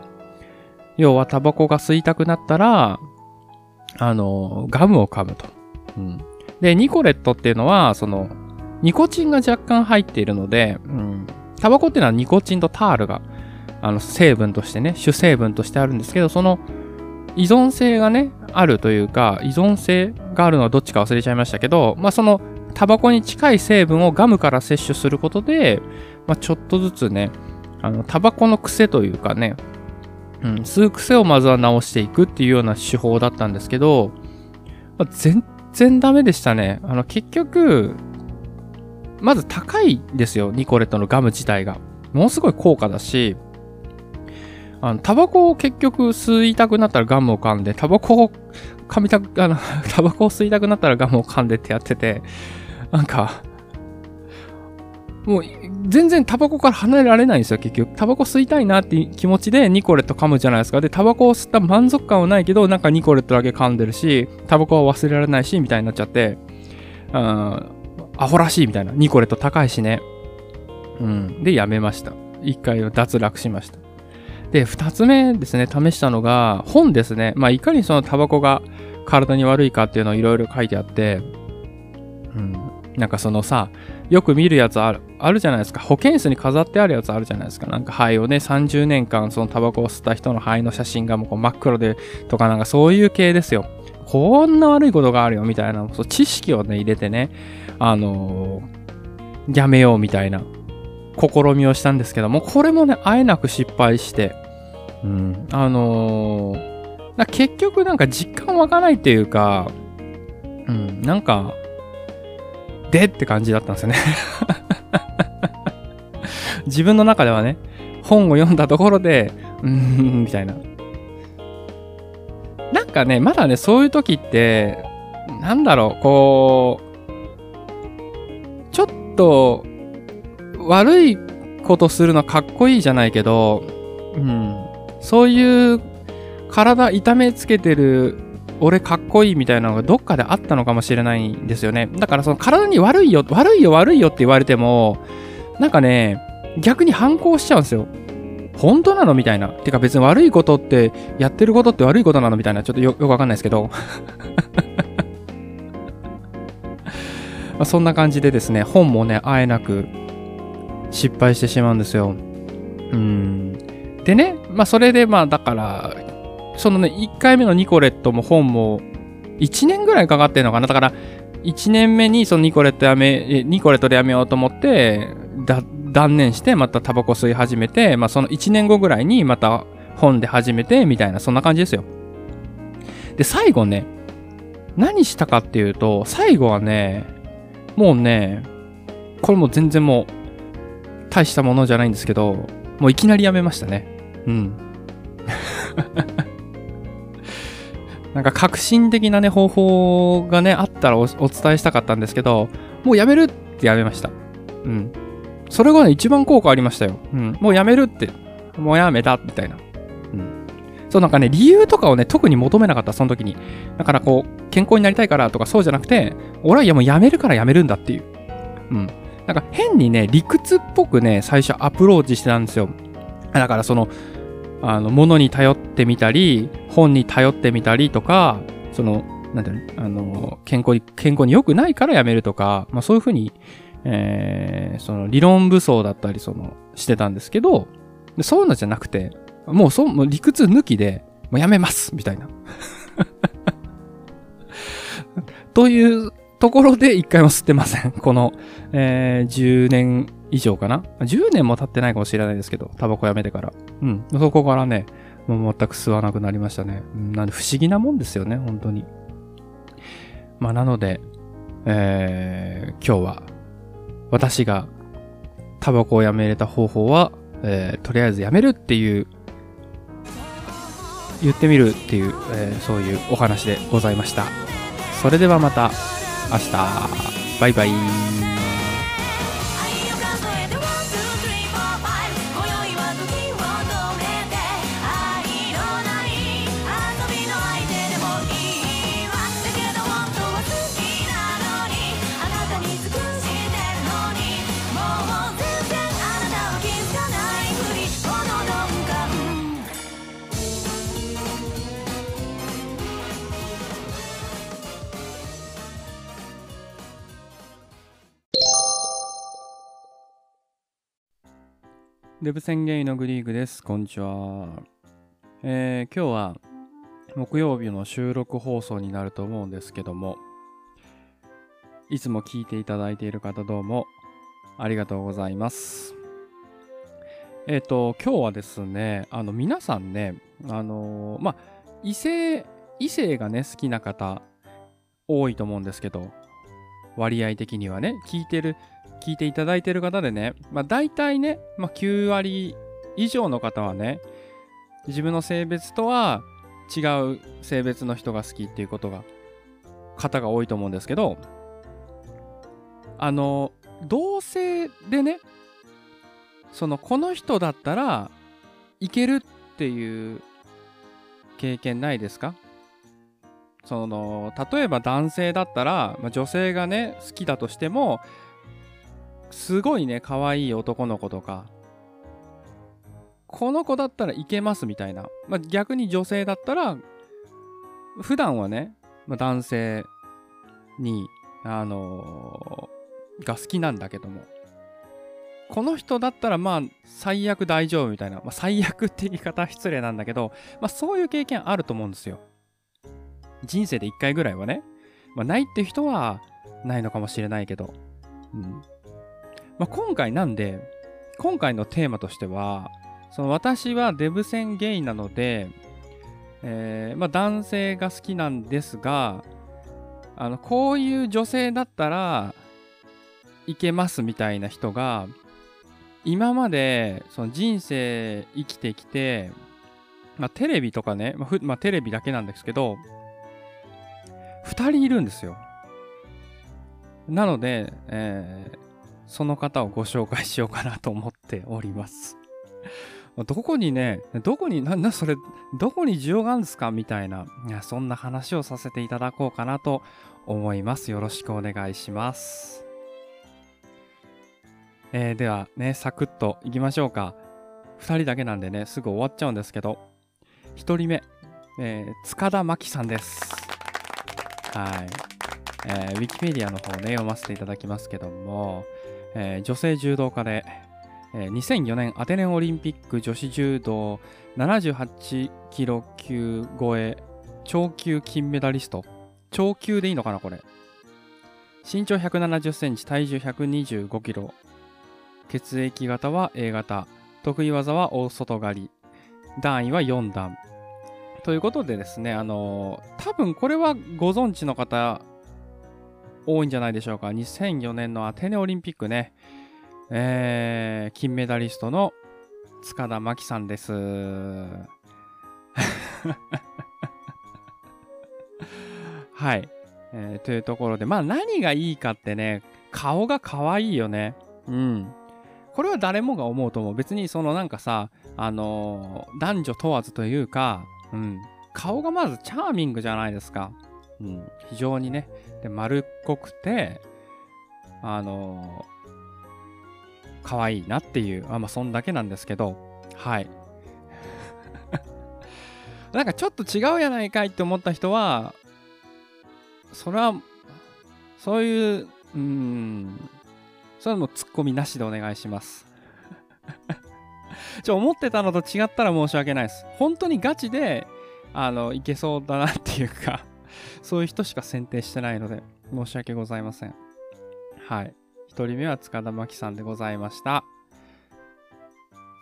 要は、タバコが吸いたくなったら、あの、ガムを噛むと。うん。で、ニコレットっていうのは、その、ニコチンが若干入っているので、うん、タバコっていうのはニコチンとタールが、あの、成分としてね、主成分としてあるんですけど、その依存性がね、あるというか、依存性があるのはどっちか忘れちゃいましたけど、まあ、その、タバコに近い成分をガムから摂取することで、まあ、ちょっとずつね、あの、タバコの癖というかね、うん、吸う癖をまずは直していくっていうような手法だったんですけど、まあ、全然ダメでしたね。あの、結局、まず高いですよ、ニコレットのガム自体が。ものすごい高価だし、あの、タバコを結局吸いたくなったらガムを噛んで、タバコを噛みたく、あの、タバコを吸いたくなったらガムを噛んでってやってて、なんか、もう、全然タバコから離れられないんですよ、結局。タバコ吸いたいなって気持ちでニコレット噛むじゃないですか。で、タバコを吸った満足感はないけど、なんかニコレットだけ噛んでるし、タバコは忘れられないし、みたいになっちゃって、うん、アホらしいみたいな。ニコレット高いしね。うん。で、やめました。一回脱落しました。で、二つ目ですね、試したのが、本ですね。まあ、いかにそのタバコが体に悪いかっていうのをいろいろ書いてあって、うん。なんかそのさ、よく見るやつある、あるじゃないですか。保健室に飾ってあるやつあるじゃないですか。なんか肺をね、30年間そのタバコを吸った人の肺の写真がもうこう真っ黒でとかなんかそういう系ですよ。こんな悪いことがあるよみたいな、そう知識をね、入れてね、あのー、やめようみたいな試みをしたんですけども、これもね、あえなく失敗して、うん、あのー、結局なんか実感湧かないっていうか、うん、なんか、でって感じだったんですよね 自分の中ではね、本を読んだところで、うーん、みたいな。なんかね、まだね、そういう時って、なんだろう、こう、ちょっと、悪いことするのかっこいいじゃないけど、うん、そういう体痛めつけてる俺かっこいいみたいなのがどっかであったのかもしれないんですよね。だからその体に悪いよ、悪いよ、悪いよって言われても、なんかね、逆に反抗しちゃうんですよ。本当なの？みたいな。てか別に悪いことって、やってることって悪いことなの？みたいな。ちょっとよくわかんないですけど。まそんな感じでですね、本もね、あえなく失敗してしまうんですよ。うん。でね、まあそれでまあだから、そのね、1回目のニコレットも本も1年ぐらいかかってんのかな？だから、1年目にそのニコレットやめ、ニコレットでやめようと思って、断念してまたタバコ吸い始めて、まあその1年後ぐらいにまた本で始めてみたいな、そんな感じですよ。で、最後ね、何したかっていうと、最後はね、もうね、これも全然もう、大したものじゃないんですけど、もういきなりやめましたね。うん。なんか革新的なね、方法がね、あったらお伝えしたかったんですけど、もうやめるってやめました。うん。それがね、一番効果ありましたよ。うん。もうやめるって、もうやめた、みたいな。うん。そうなんかね、理由とかをね、特に求めなかった、その時に。だからこう、健康になりたいからとかそうじゃなくて、俺はいやもうやめるからやめるんだっていう。うん。なんか変にね、理屈っぽくね、最初アプローチしてたんですよ。だからその、あの、物に頼ってみたり、本に頼ってみたりとか、その、なんていうの、あの、健康に、健康に良くないからやめるとか、まあそういうふうに、えー、その理論武装だったり、その、してたんですけど、そういうのじゃなくて、もうそう、もう理屈抜きで、もうやめますみたいな。というところで一回も吸ってません。この、えー、10年以上かな ?10 年も経ってないかもしれないですけど、タバコやめてから。うん。そこからね、もう全く吸わなくなりましたね。うん、なんで不思議なもんですよね、本当に。まあなので、えー、今日は、私がタバコをやめれた方法は、えー、とりあえずやめるっていう、言ってみるっていう、えー、そういうお話でございました。それではまた明日。バイバイ。デブ宣言のグリーグです。こんにちは。えー、今日は木曜日の収録放送になると思うんですけども、いつも聞いていただいている方どうもありがとうございます。えっ、ー、と、今日はですね、あの皆さんね、あのー、まあ、異性、異性がね、好きな方多いと思うんですけど、割合的にはね、聞いてる聞いていただいてる方でね、まあ大体ね、まあ9割以上の方はね、自分の性別とは違う性別の人が好きっていうことが、方が多いと思うんですけど、あの、同性でね、その、この人だったらいけるっていう経験ないですか？その、例えば男性だったら、まあ、女性がね、好きだとしても、すごいね、可愛い男の子とか、この子だったらいけますみたいな。まあ、逆に女性だったら、普段はね、まあ、男性に、あのが好きなんだけども、この人だったらまあ最悪大丈夫みたいな、まあ最悪って言い方は失礼なんだけど、まあそういう経験あると思うんですよ。人生で一回ぐらいはね。まあないって人はないのかもしれないけど。うん。まあ今回なんで、今回のテーマとしては、その私はデブ戦ゲイなので、えー、まあ男性が好きなんですが、あの、こういう女性だったらいけますみたいな人が今まで、その人生生きてきて、まあテレビとかね、まあ、まあ、テレビだけなんですけど、二人いるんですよ。なので、えー、その方をご紹介しようかなと思っております。どこにね、どこに、なん、な、それ、どこに需要があるんですかみたいな、い、そんな話をさせていただこうかなと思います。よろしくお願いします。えー、ではね、サクッと行きましょうか。二人だけなんでね、すぐ終わっちゃうんですけど、一人目、えー、塚田真希さんです。はい。えー、ウィキペディアの方ね、読ませていただきますけども、えー、女性柔道家で、えー、2004年アテネオリンピック女子柔道78キロ級超え超級金メダリスト。超級でいいのかなこれ。身長170センチ、体重125キロ、血液型は A 型。得意技は大外刈り。段位は4段。ということでですね、あのー、多分これはご存知の方多いんじゃないでしょうか。2004年のアテネオリンピックね、えー、金メダリストの塚田真希さんです。はい。えー、というところで、まあ何がいいかってね、顔が可愛いよね。うん。これは誰もが思うと思う。別にそのなんかさ、あのー、男女問わずというか、うん、顔がまずチャーミングじゃないですか。うん、非常にね。で、丸っこくて、あのー、可愛いなっていう、あまあ、そんだけなんですけど、はい。なんかちょっと違うやないかいって思った人は、それは、そういう、うん、それもツッコミなしでお願いします。ちょ、思ってたのと違ったら申し訳ないです。本当にガチで、あの、いけそうだなっていうかそういう人しか選定してないので、申し訳ございません。はい。一人目は塚田真希さんでございました。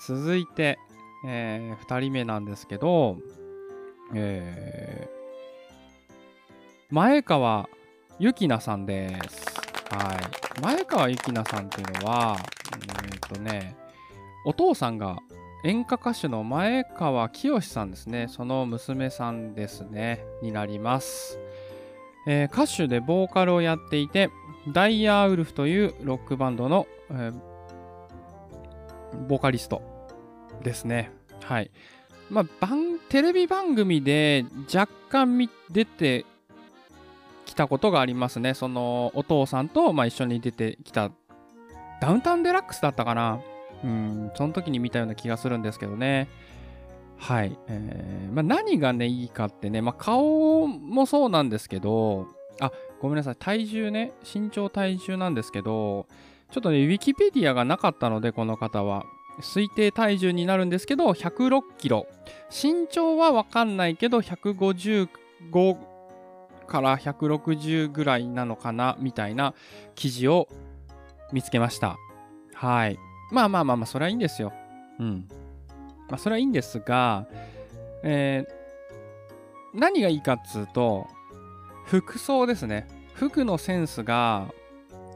続いて、えー、二人目なんですけど、えー、前川ゆきなさんです。はい。前川ゆきなさんっていうのは、えっ、とね、お父さんが演歌歌手の前川清さんですね。その娘さんですね。になります。えー、歌手でボーカルをやっていて、ダイヤーウルフというロックバンドの、えー、ボーカリストですね。はい。まあ、テレビ番組で若干出てきたことがありますね。その、お父さんと、まあ、一緒に出てきた、ダウンタウンデラックスだったかなうん、その時に見たような気がするんですけどね。はい。えー、まあ、何がね、いいかってね、まあ、顔もそうなんですけど、あ、ごめんなさい。体重ね、身長体重なんですけど、ちょっとね、ウィキペディアがなかったので、この方は。推定体重になるんですけど、106キロ。身長はわかんないけど、155から160ぐらいなのかな、みたいな記事を見つけました。はい。まあまあまあまあ、それはいいんですよ。うん。まあ、それはいいんですが、えー、何がいいかっつうと、服装ですね。服のセンスが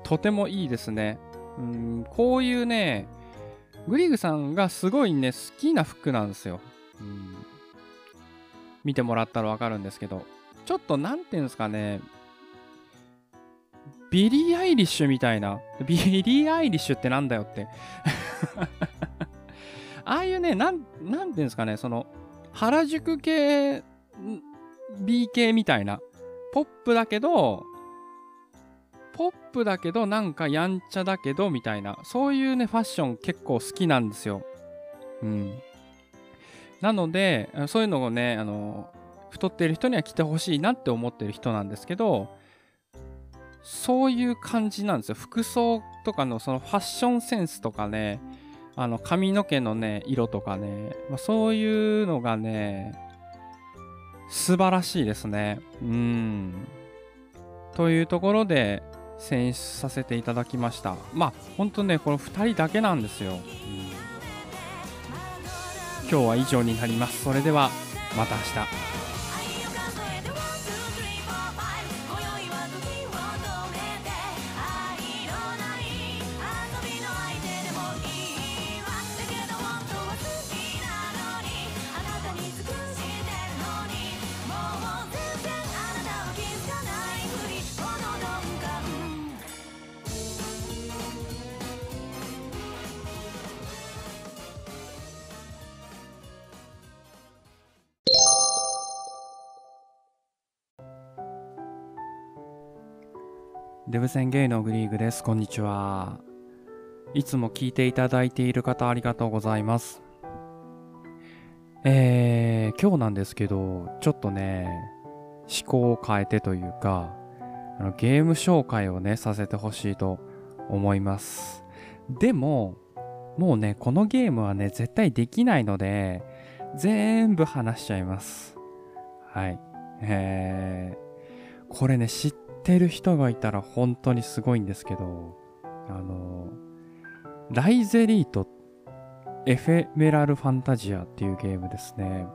とてもいいですね。うん、こういうね、グリグさんがすごいね、好きな服なんですよ。うん、見てもらったらわかるんですけど。ちょっとなんていうんですかね、ビリー・アイリッシュみたいな。ビリー・アイリッシュってなんだよって ああいうね、なん、なんていうんですかね、その、原宿系、B 系みたいな。ポップだけど、ポップだけどなんかやんちゃだけどみたいな。そういうね、ファッション結構好きなんですよ。うん。なので、そういうのをね、あの、太ってる人には着てほしいなって思ってる人なんですけど、そういう感じなんですよ。服装とかのそのファッションセンスとかね、あの髪の毛のね、色とかね、まあ、そういうのがね、素晴らしいですね。うん。というところで選出させていただきました。まあ、ほんとね、この2人だけなんですよ。うん、今日は以上になります。それでは、また明日。デブ宣言のグリーグです。こんにちは。いつも聞いていただいている方ありがとうございます。えー、今日なんですけど、ちょっとね、思考を変えてというか、あのゲーム紹介をね、させてほしいと思います。でも、もうね、このゲームはね、絶対できないので、全部話しちゃいます。はい。えー、これね、知っってる人がいたら本当にすごいんですけど、あの、ライゼリートエフェメラルファンタジアっていうゲームですね。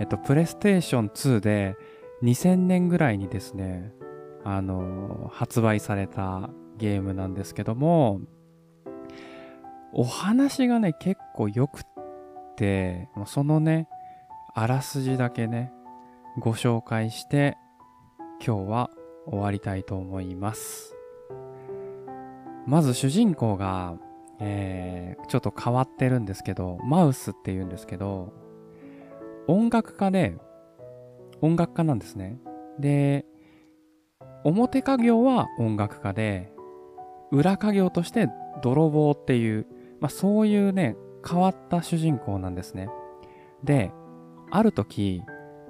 えっと、プレイステーション2で2000年ぐらいにですね、あの、発売されたゲームなんですけども、お話がね、結構良くって、そのね、あらすじだけね、ご紹介して、今日は終わりたいと思います。まず主人公が、えー、ちょっと変わってるんですけど、マウスって言うんですけど、音楽家で、音楽家なんですね。で、表家業は音楽家で、裏家業として泥棒っていう、まあそういうね、変わった主人公なんですね。で、ある時、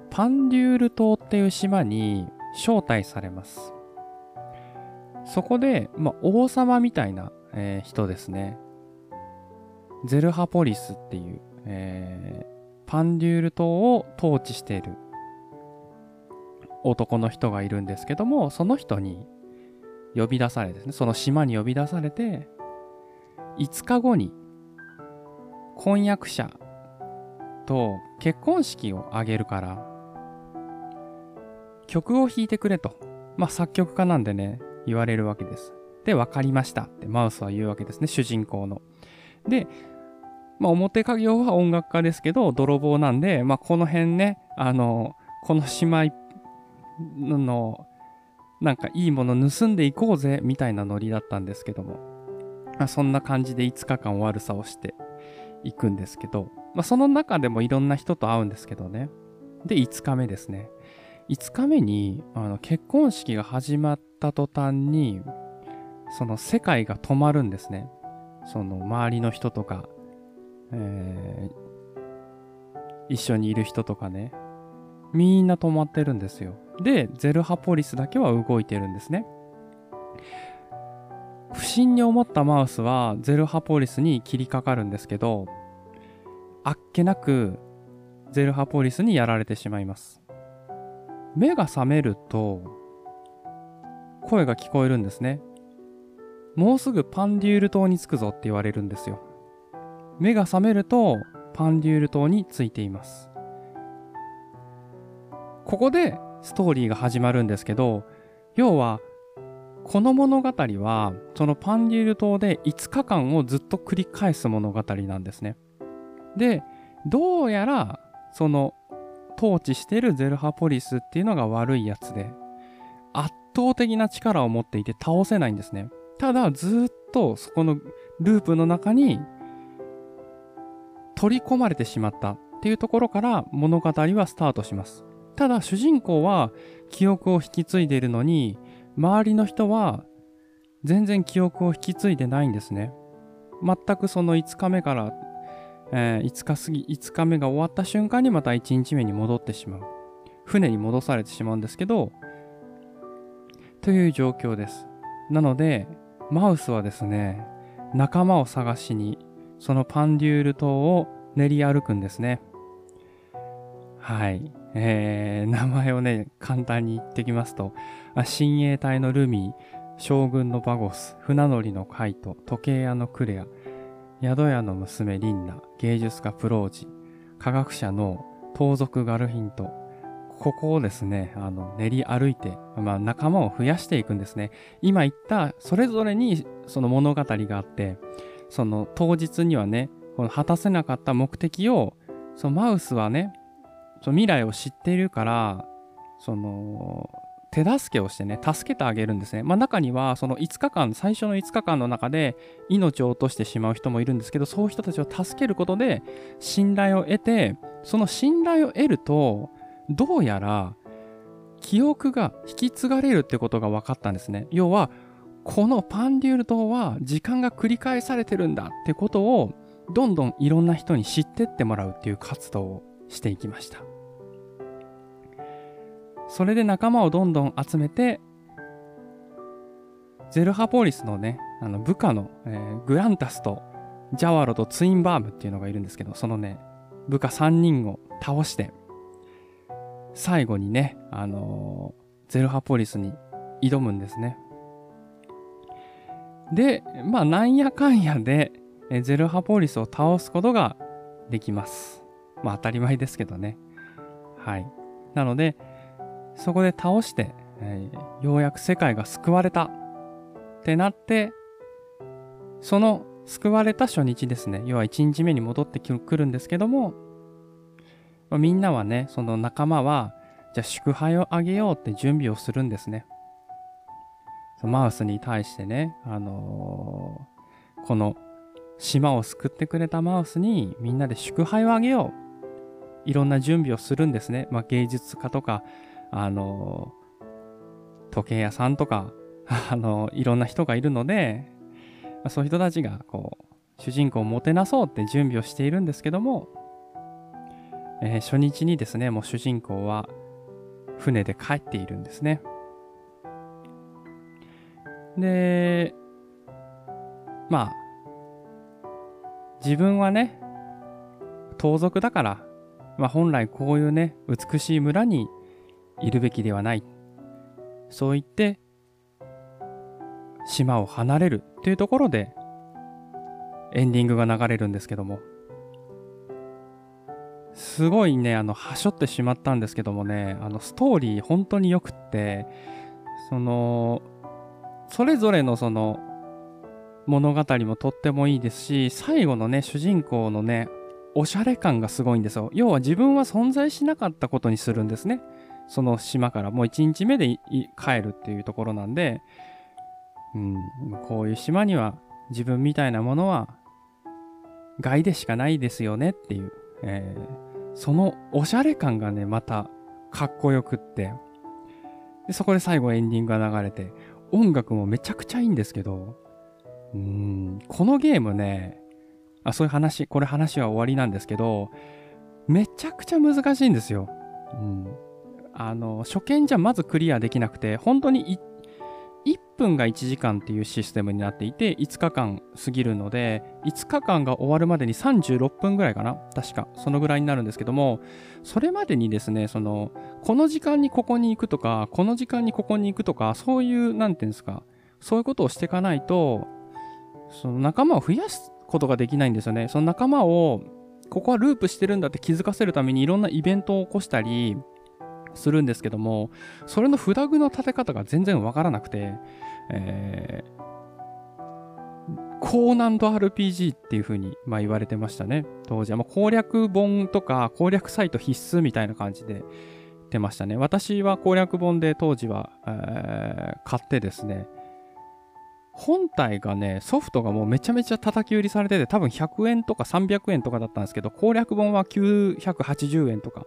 パンデュール島っていう島に招待されます。そこで、まあ、王様みたいな、えー、人ですね。ゼルハポリスっていう、えー、パンデュール島を統治している男の人がいるんですけども、その人に呼び出されですね、その島に呼び出されて、5日後に婚約者と結婚式を挙げるから、曲を弾いてくれと。まあ、作曲家なんでね、言われるわけです。で、わかりましたってマウスは言うわけですね、主人公の。で、まあ、表家業は音楽家ですけど、泥棒なんで、まあ、この辺ね、あの、この姉妹の、なんかいいもの盗んでいこうぜ、みたいなノリだったんですけども。まあ、そんな感じで5日間悪さをしていくんですけど、まあ、その中でもいろんな人と会うんですけどね。で、5日目ですね。5日目に、あの、結婚式が始まった途端に、その世界が止まるんですね。その周りの人とか、えー、一緒にいる人とかね。みんな止まってるんですよ。で、ゼルハポリスだけは動いてるんですね。不審に思ったマウスはゼルハポリスに切りかかるんですけど、あっけなくゼルハポリスにやられてしまいます。目が覚めると、声が聞こえるんですね。もうすぐパンデュール島に着くぞって言われるんですよ。目が覚めると、パンデュール島に着いています。ここでストーリーが始まるんですけど、要は、この物語は、そのパンデュール島で5日間をずっと繰り返す物語なんですね。で、どうやら、その統治してるゼルハポリスっていうのが悪いやつで、圧倒的な力を持っていて倒せないんですね。ただ、ずっとそこのループの中に取り込まれてしまったっていうところから物語はスタートします。ただ、主人公は記憶を引き継いでいるのに、周りの人は全然記憶を引き継いでないんですね。全くその5日目からえー、5日過ぎ、5日目が終わった瞬間にまた1日目に戻ってしまう。船に戻されてしまうんですけど、という状況です。なので、マウスはですね、仲間を探しに、そのパンデュール島を練り歩くんですね。はい。えー、名前をね、簡単に言ってきますと、親衛隊のルミー、将軍のバゴス、船乗りのカイト、時計屋のクレア、宿屋の娘リンナ、芸術家プロージ、科学者の盗賊ガルヒント、ここをですね、あの、練り歩いて、まあ仲間を増やしていくんですね。今言った、それぞれにその物語があって、その当日にはね、この果たせなかった目的を、そのマウスはね、その未来を知っているから、その、手助けをしてね、助けてあげるんですね。まあ中には、その5日間、最初の5日間の中で命を落としてしまう人もいるんですけど、そういう人たちを助けることで信頼を得て、その信頼を得ると、どうやら記憶が引き継がれるってことが分かったんですね。要は、このパンデュール島は時間が繰り返されてるんだってことを、どんどんいろんな人に知ってってもらうっていう活動をしていきました。それで仲間をどんどん集めて、ゼルハポリスのね、あの部下の、えー、グランタスとジャワロとツインバームっていうのがいるんですけど、そのね、部下3人を倒して、最後にね、あのー、ゼルハポリスに挑むんですね。で、まあなんやかんやで、えゼルハポリスを倒すことができます。まあ当たり前ですけどね。はい。なので、そこで倒して、えー、ようやく世界が救われたってなって、その救われた初日ですね。要は1日目に戻ってくるんですけども、みんなはね、その仲間は、じゃあ祝杯をあげようって準備をするんですね。マウスに対してね、あのー、この島を救ってくれたマウスにみんなで祝杯をあげよう。いろんな準備をするんですね。まあ、芸術家とか、あの、時計屋さんとか、あの、いろんな人がいるので、そういう人たちが、こう、主人公をもてなそうって準備をしているんですけども、えー、初日にですね、もう主人公は船で帰っているんですね。で、まあ、自分はね、盗賊だから、まあ本来こういうね、美しい村にいるべきではない。そう言って、島を離れるというところで、エンディングが流れるんですけども。すごいね、あの、はしょってしまったんですけどもね、あの、ストーリー本当に良くって、その、それぞれのその、物語もとってもいいですし、最後のね、主人公のね、おしゃれ感がすごいんですよ。要は自分は存在しなかったことにするんですね。その島からもう1日目で帰るっていうところなんで、うん、こういう島には自分みたいなものは害でしかないですよねっていう、えー、そのおしゃれ感がね、またかっこよくって、でそこで最後エンディングが流れて、音楽もめちゃくちゃいいんですけど、うん、このゲームね、あ、そういう話、これ話は終わりなんですけど、めちゃくちゃ難しいんですよ。うん。あの、初見じゃまずクリアできなくて、本当に1分が1時間っていうシステムになっていて、5日間過ぎるので、5日間が終わるまでに36分ぐらいかな確か。そのぐらいになるんですけども、それまでにですね、その、この時間にここに行くとか、この時間にここに行くとか、そういう、なんていうんですか、そういうことをしていかないと、その仲間を増やすことができないんですよね。その仲間を、ここはループしてるんだって気づかせるためにいろんなイベントを起こしたり、するんですけども、それのフラグの立て方が全然わからなくて、えー、高難度 RPG っていう風に、まあ、言われてましたね。当時は。まあ、攻略本とか攻略サイト必須みたいな感じで出ましたね。私は攻略本で当時は、えー、買ってですね、本体がね、ソフトがもうめちゃめちゃ叩き売りされてて、多分100円とか300円とかだったんですけど、攻略本は980円とか、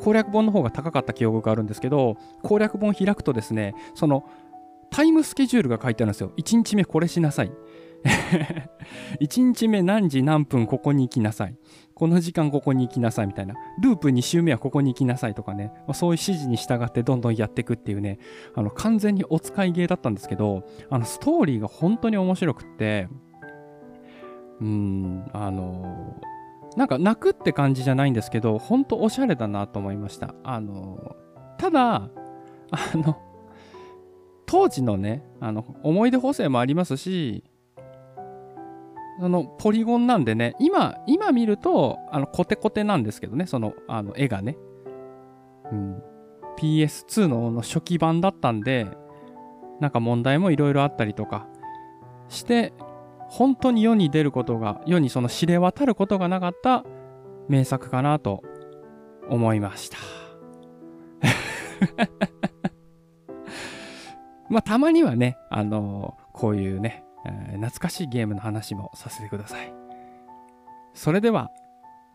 攻略本の方が高かった記憶があるんですけど、攻略本開くとですね、その、タイムスケジュールが書いてあるんですよ。1日目これしなさい。1日目何時何分ここに行きなさい。この時間ここに行きなさいみたいな。ループ2周目はここに行きなさいとかね。まあ、そういう指示に従ってどんどんやっていくっていうね、あの、完全にお使いゲーだったんですけど、あの、ストーリーが本当に面白くって、うん、あのなんか泣くって感じじゃないんですけど、ほんとおしゃれだなと思いました。あのただ、あの、当時のね、あの、思い出補正もありますし、そのポリゴンなんでね、今、今見ると、あの、コテコテなんですけどね、その、あの、絵がね。うん。PS2 のの初期版だったんで、なんか問題もいろいろあったりとかして、本当に世に出ることが、世にその知れ渡ることがなかった名作かなと思いました。まあ、たまにはね、あのー、こういうね、え、懐かしいゲームの話もさせてください。それでは、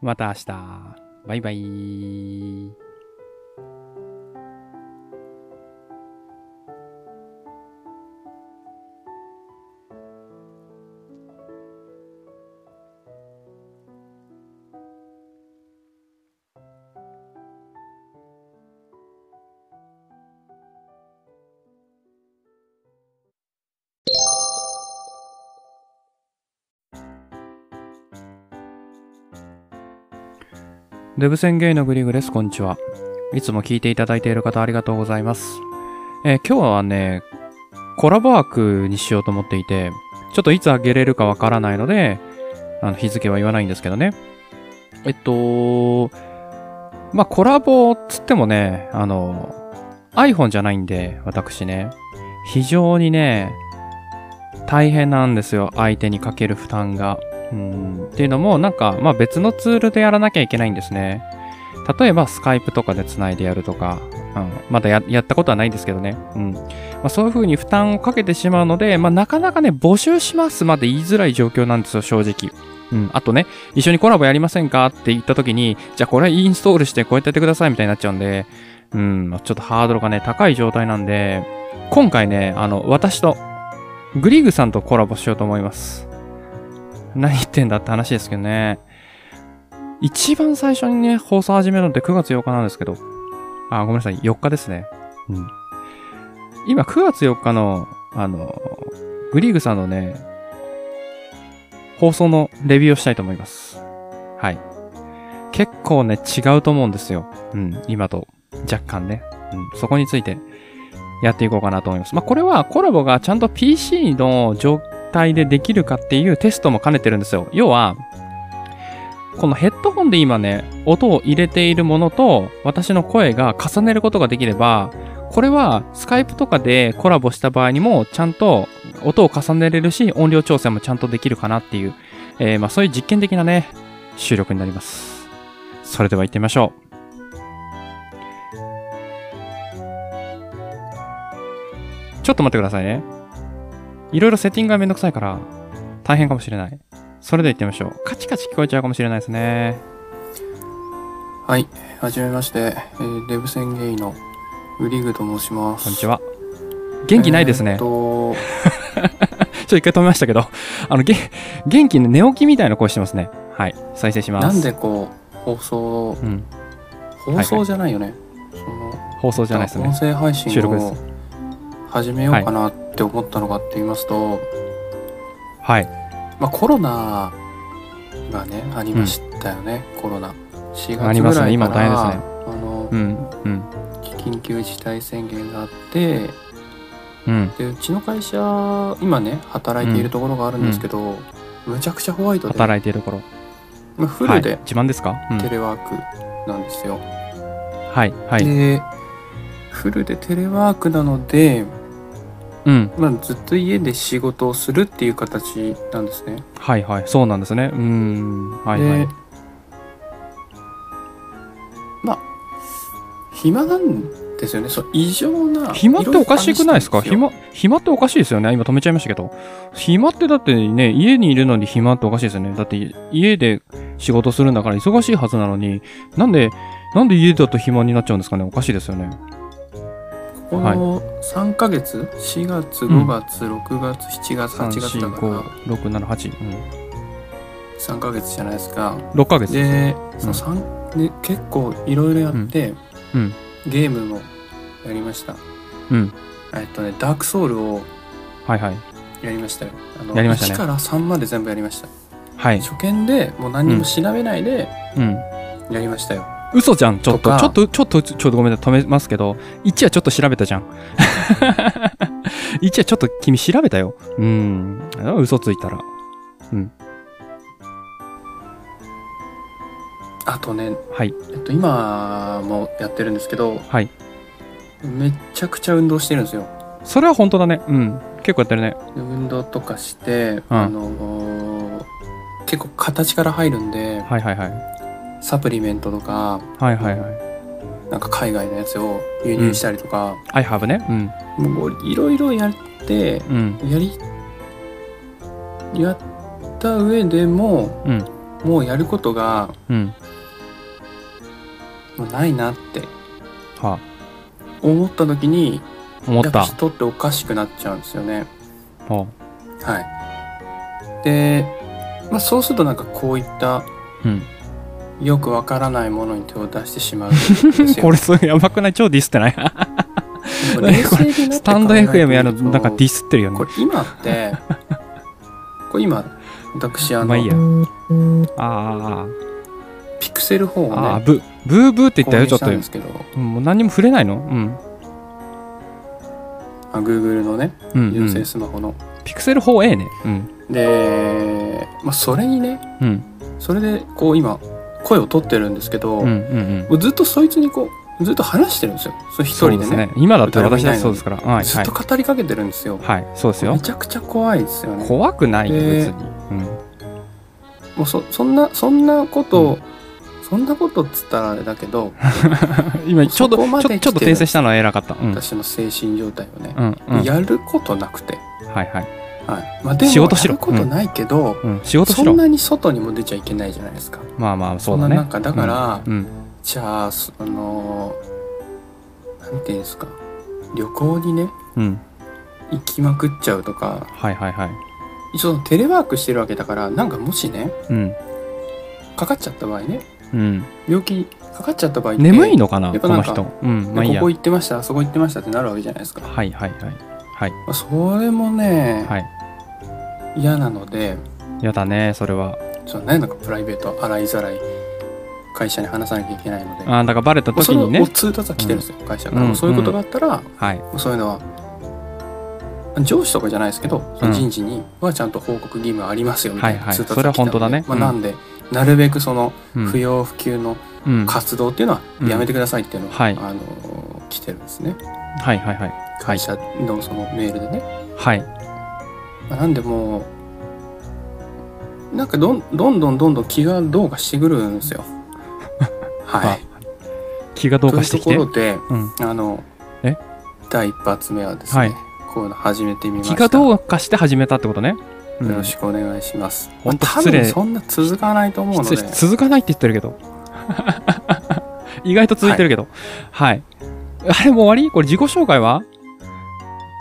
また明日。バイバイ。デブ宣言のグリグです。こんにちは。いつも聞いていただいている方ありがとうございます。えー、今日はね、コラボワークにしようと思っていて、ちょっといつあげれるかわからないので、あの日付は言わないんですけどね。えっと、まあ、コラボつってもね、あの、iPhone じゃないんで、私ね、非常にね、大変なんですよ。相手にかける負担が。うん、っていうのも、なんか、まあ別のツールでやらなきゃいけないんですね。例えば、スカイプとかで繋いでやるとか、うん、まだやったことはないんですけどね。うん。まあ、そういう風に負担をかけてしまうので、まあなかなかね、募集しますまで言いづらい状況なんですよ、正直。うん。あとね、一緒にコラボやりませんかって言った時に、じゃあこれインストールしてこうやってやってくださいみたいになっちゃうんで、うん、ちょっとハードルがね、高い状態なんで、今回ね、あの、私と、グリーグさんとコラボしようと思います。何言ってんだって話ですけどね。一番最初にね、放送始めるのって9月8日なんですけど。あ、ごめんなさい。4日ですね。うん。今9月4日の、あの、グリーグさんのね、放送のレビューをしたいと思います。はい。結構ね、違うと思うんですよ。うん。今と若干ね。うん。そこについてやっていこうかなと思います。まあ、これはコラボがちゃんと PC の状態でできるかっていうテストも兼ねてるんですよ。要は、このヘッドホンで今ね、音を入れているものと私の声が重ねることができれば、これはスカイプとかでコラボした場合にもちゃんと音を重ねれるし、音量調整もちゃんとできるかなっていう、えー、まあそういう実験的なね、収録になります。それでは行ってみましょう。ちょっと待ってくださいね。いろいろセッティングがめんどくさいから大変かもしれない。それで行ってみましょう。カチカチ聞こえちゃうかもしれないですね。はい。はじめまして。えー、デブ宣言医のウリグと申します。こんにちは。元気ないですね。えー、と ちょっと一回止めましたけど、あの、げ元気の寝起きみたいな声してますね。はい。再生します。なんでこう、放送、うん、放送じゃないよね。はいはい、その放送じゃないですね。音声配信を始めようかなって思ったのかって言いますと、はい。まあ、コロナがね、ありましたよね、うん、コロナ。4月ぐらいから、ね、今大変ですね。あの、うんうん、緊急事態宣言があって、うん、でうちの会社今ね働いているところがあるんですけど、うん、むちゃくちゃホワイトで。働いているところ、まあ、フルで、はい、自慢ですか、テレワークなんですよ。はいはい。でフルでテレワークなのでうんまあ、ずっと家で仕事をするっていう形なんですね。はいはい、そうなんですね。うん、はいはい。まあ、暇なんですよね。そう異常な。暇っておかしくないですか？暇、暇っておかしいですよね。今止めちゃいましたけど。暇ってだってね、家にいるのに暇っておかしいですよね。だって家で仕事するんだから忙しいはずなのに、なんで、なんで家だと暇になっちゃうんですかね？おかしいですよね。この3ヶ月、はい、4月5月、うん、6月7月8月だから。678、うん、3ヶ月じゃないですか。6ヶ月。でその三で結構いろいろやって、うん。ゲームもやりました。うん。えっとねダークソウルをはいはい。やりましたよ。あのやりましたね。1から3まで全部やりました。はい。初見でもう何にも調べないでうん。やりましたよ、嘘じゃん、ちょっと。ちょっと、ちょっと、ちょっとごめんなさい、止めますけど、1はちょっと調べたじゃん。1はちょっと君調べたよ。うん。嘘ついたら。あとね、はい。えっと、今もやってるんですけどはい。めちゃくちゃ運動してるんですよそれは本当だね。うん。結構やってるね。で運動とかして、あの結構形から入るんではいはいはい。サプリメントとかはいはいはい。なんか海外のやつを輸入したりとか、I have ね。うん。もういろいろやってうん。やりやった上でも、うんもうやることがうん。もうないなっては思った時にあ、思った。人っておかしくなっちゃうんですよね。ははい、で、まあ、そうするとなんかこういったあ。うん。よくわからないものに手を出してしまう。これそれやばくない超ディスってない？スタンド FM やるのなんかディスってるよねこ。れ今ってこれ今私あの、まあいいや。あピクセル4あ。ああ、をねブ、ブーブーって言ったよ、ちょっとで。すけどうんもう何にも触れないの？うん。あ Google のねうん、う純正ん。スマホの、ピクセル 4A ね。うん。で、まあ、それにねうん。それでこう今声を取ってるんですけど、うん。うん。うん。もうずっとそいつにこうずっと話してるんですよそれ一人でね今だって私だってそうですから。はい。はいずっと。語りかけてるんですよ、はい。そうですよめ。ちゃくちゃ怖いですよね怖くないよ、で別に。うん。もうそそんなそんなこと、そんなことっつったらあれだけど、今、ちょうど、そこまちょっと訂正したのは偉かった。うん。私の精神状態をね、うん。うん。やることなくて、はいはい。はいまあ、でも仕事しろやることないけど、うん。仕事しろそん。なに外にも出ちゃいけないじゃないですかまあまあ、そうだね。んな中だから、うん。じゃあそあのなんていうんですか旅行にねうん。行きまくっちゃうとかはいはいはい。一応テレワークしてるわけだからなんかもしねうん。かかっちゃった場合ねうん。病気にかかっちゃった場合眠いのかなやっぱなんかこの人。うん。まあここ行ってましたあそこ行ってましたってなるわけじゃないですか、まはいはいはい。はい。あ、それもね、はい。嫌なので。やだね、それは。そうねなんかプライベート洗いざらい会社に話さなきゃいけないので。ああ、だからバレた時にね。通達は来てるんですよ、会社から、うん。そういうことがあったら、はい。そういうのは上司とかじゃないですけど、その人事にはちゃんと報告義務ありますよみたいない通達それはが来たので、本当だね。うん。まあ、なんでなるべくそのうん。不要不急のうん。活動っていうのはやめてくださいっていうのが、はい。あの来てるんですね。はいはいはい。会社のそのメールでね、はい。まあ、なんでもうなんかどんどんどんどんどん気がどうかしてくるんですよ はい気がどうかしてきて。というところでうん。あのえ？第一発目はですね、はいこういうの始めてみました気がどうかして始めたってことね。うんよろしくお願いします。ほん多分そんな続かないと思うので続かないって言ってるけど。意外と続いてるけど。はい。あれもう終わり？これ自己紹介は？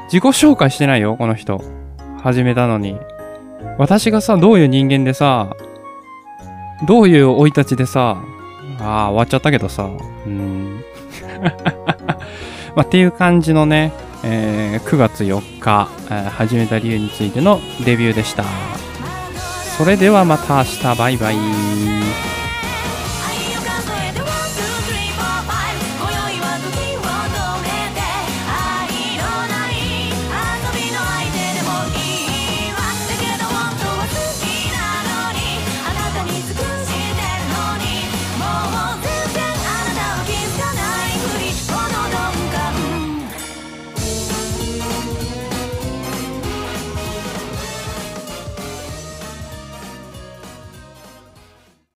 自己紹介してないよ、この人。始めたのに。私がさ、どういう人間でさ、どういう生い立ちでさ、ああ、終わっちゃったけどさ。うん。まあ、っていう感じのね、えー9月4日、えー始めた理由についてのレビューでした。それではまた明日、バイバイ。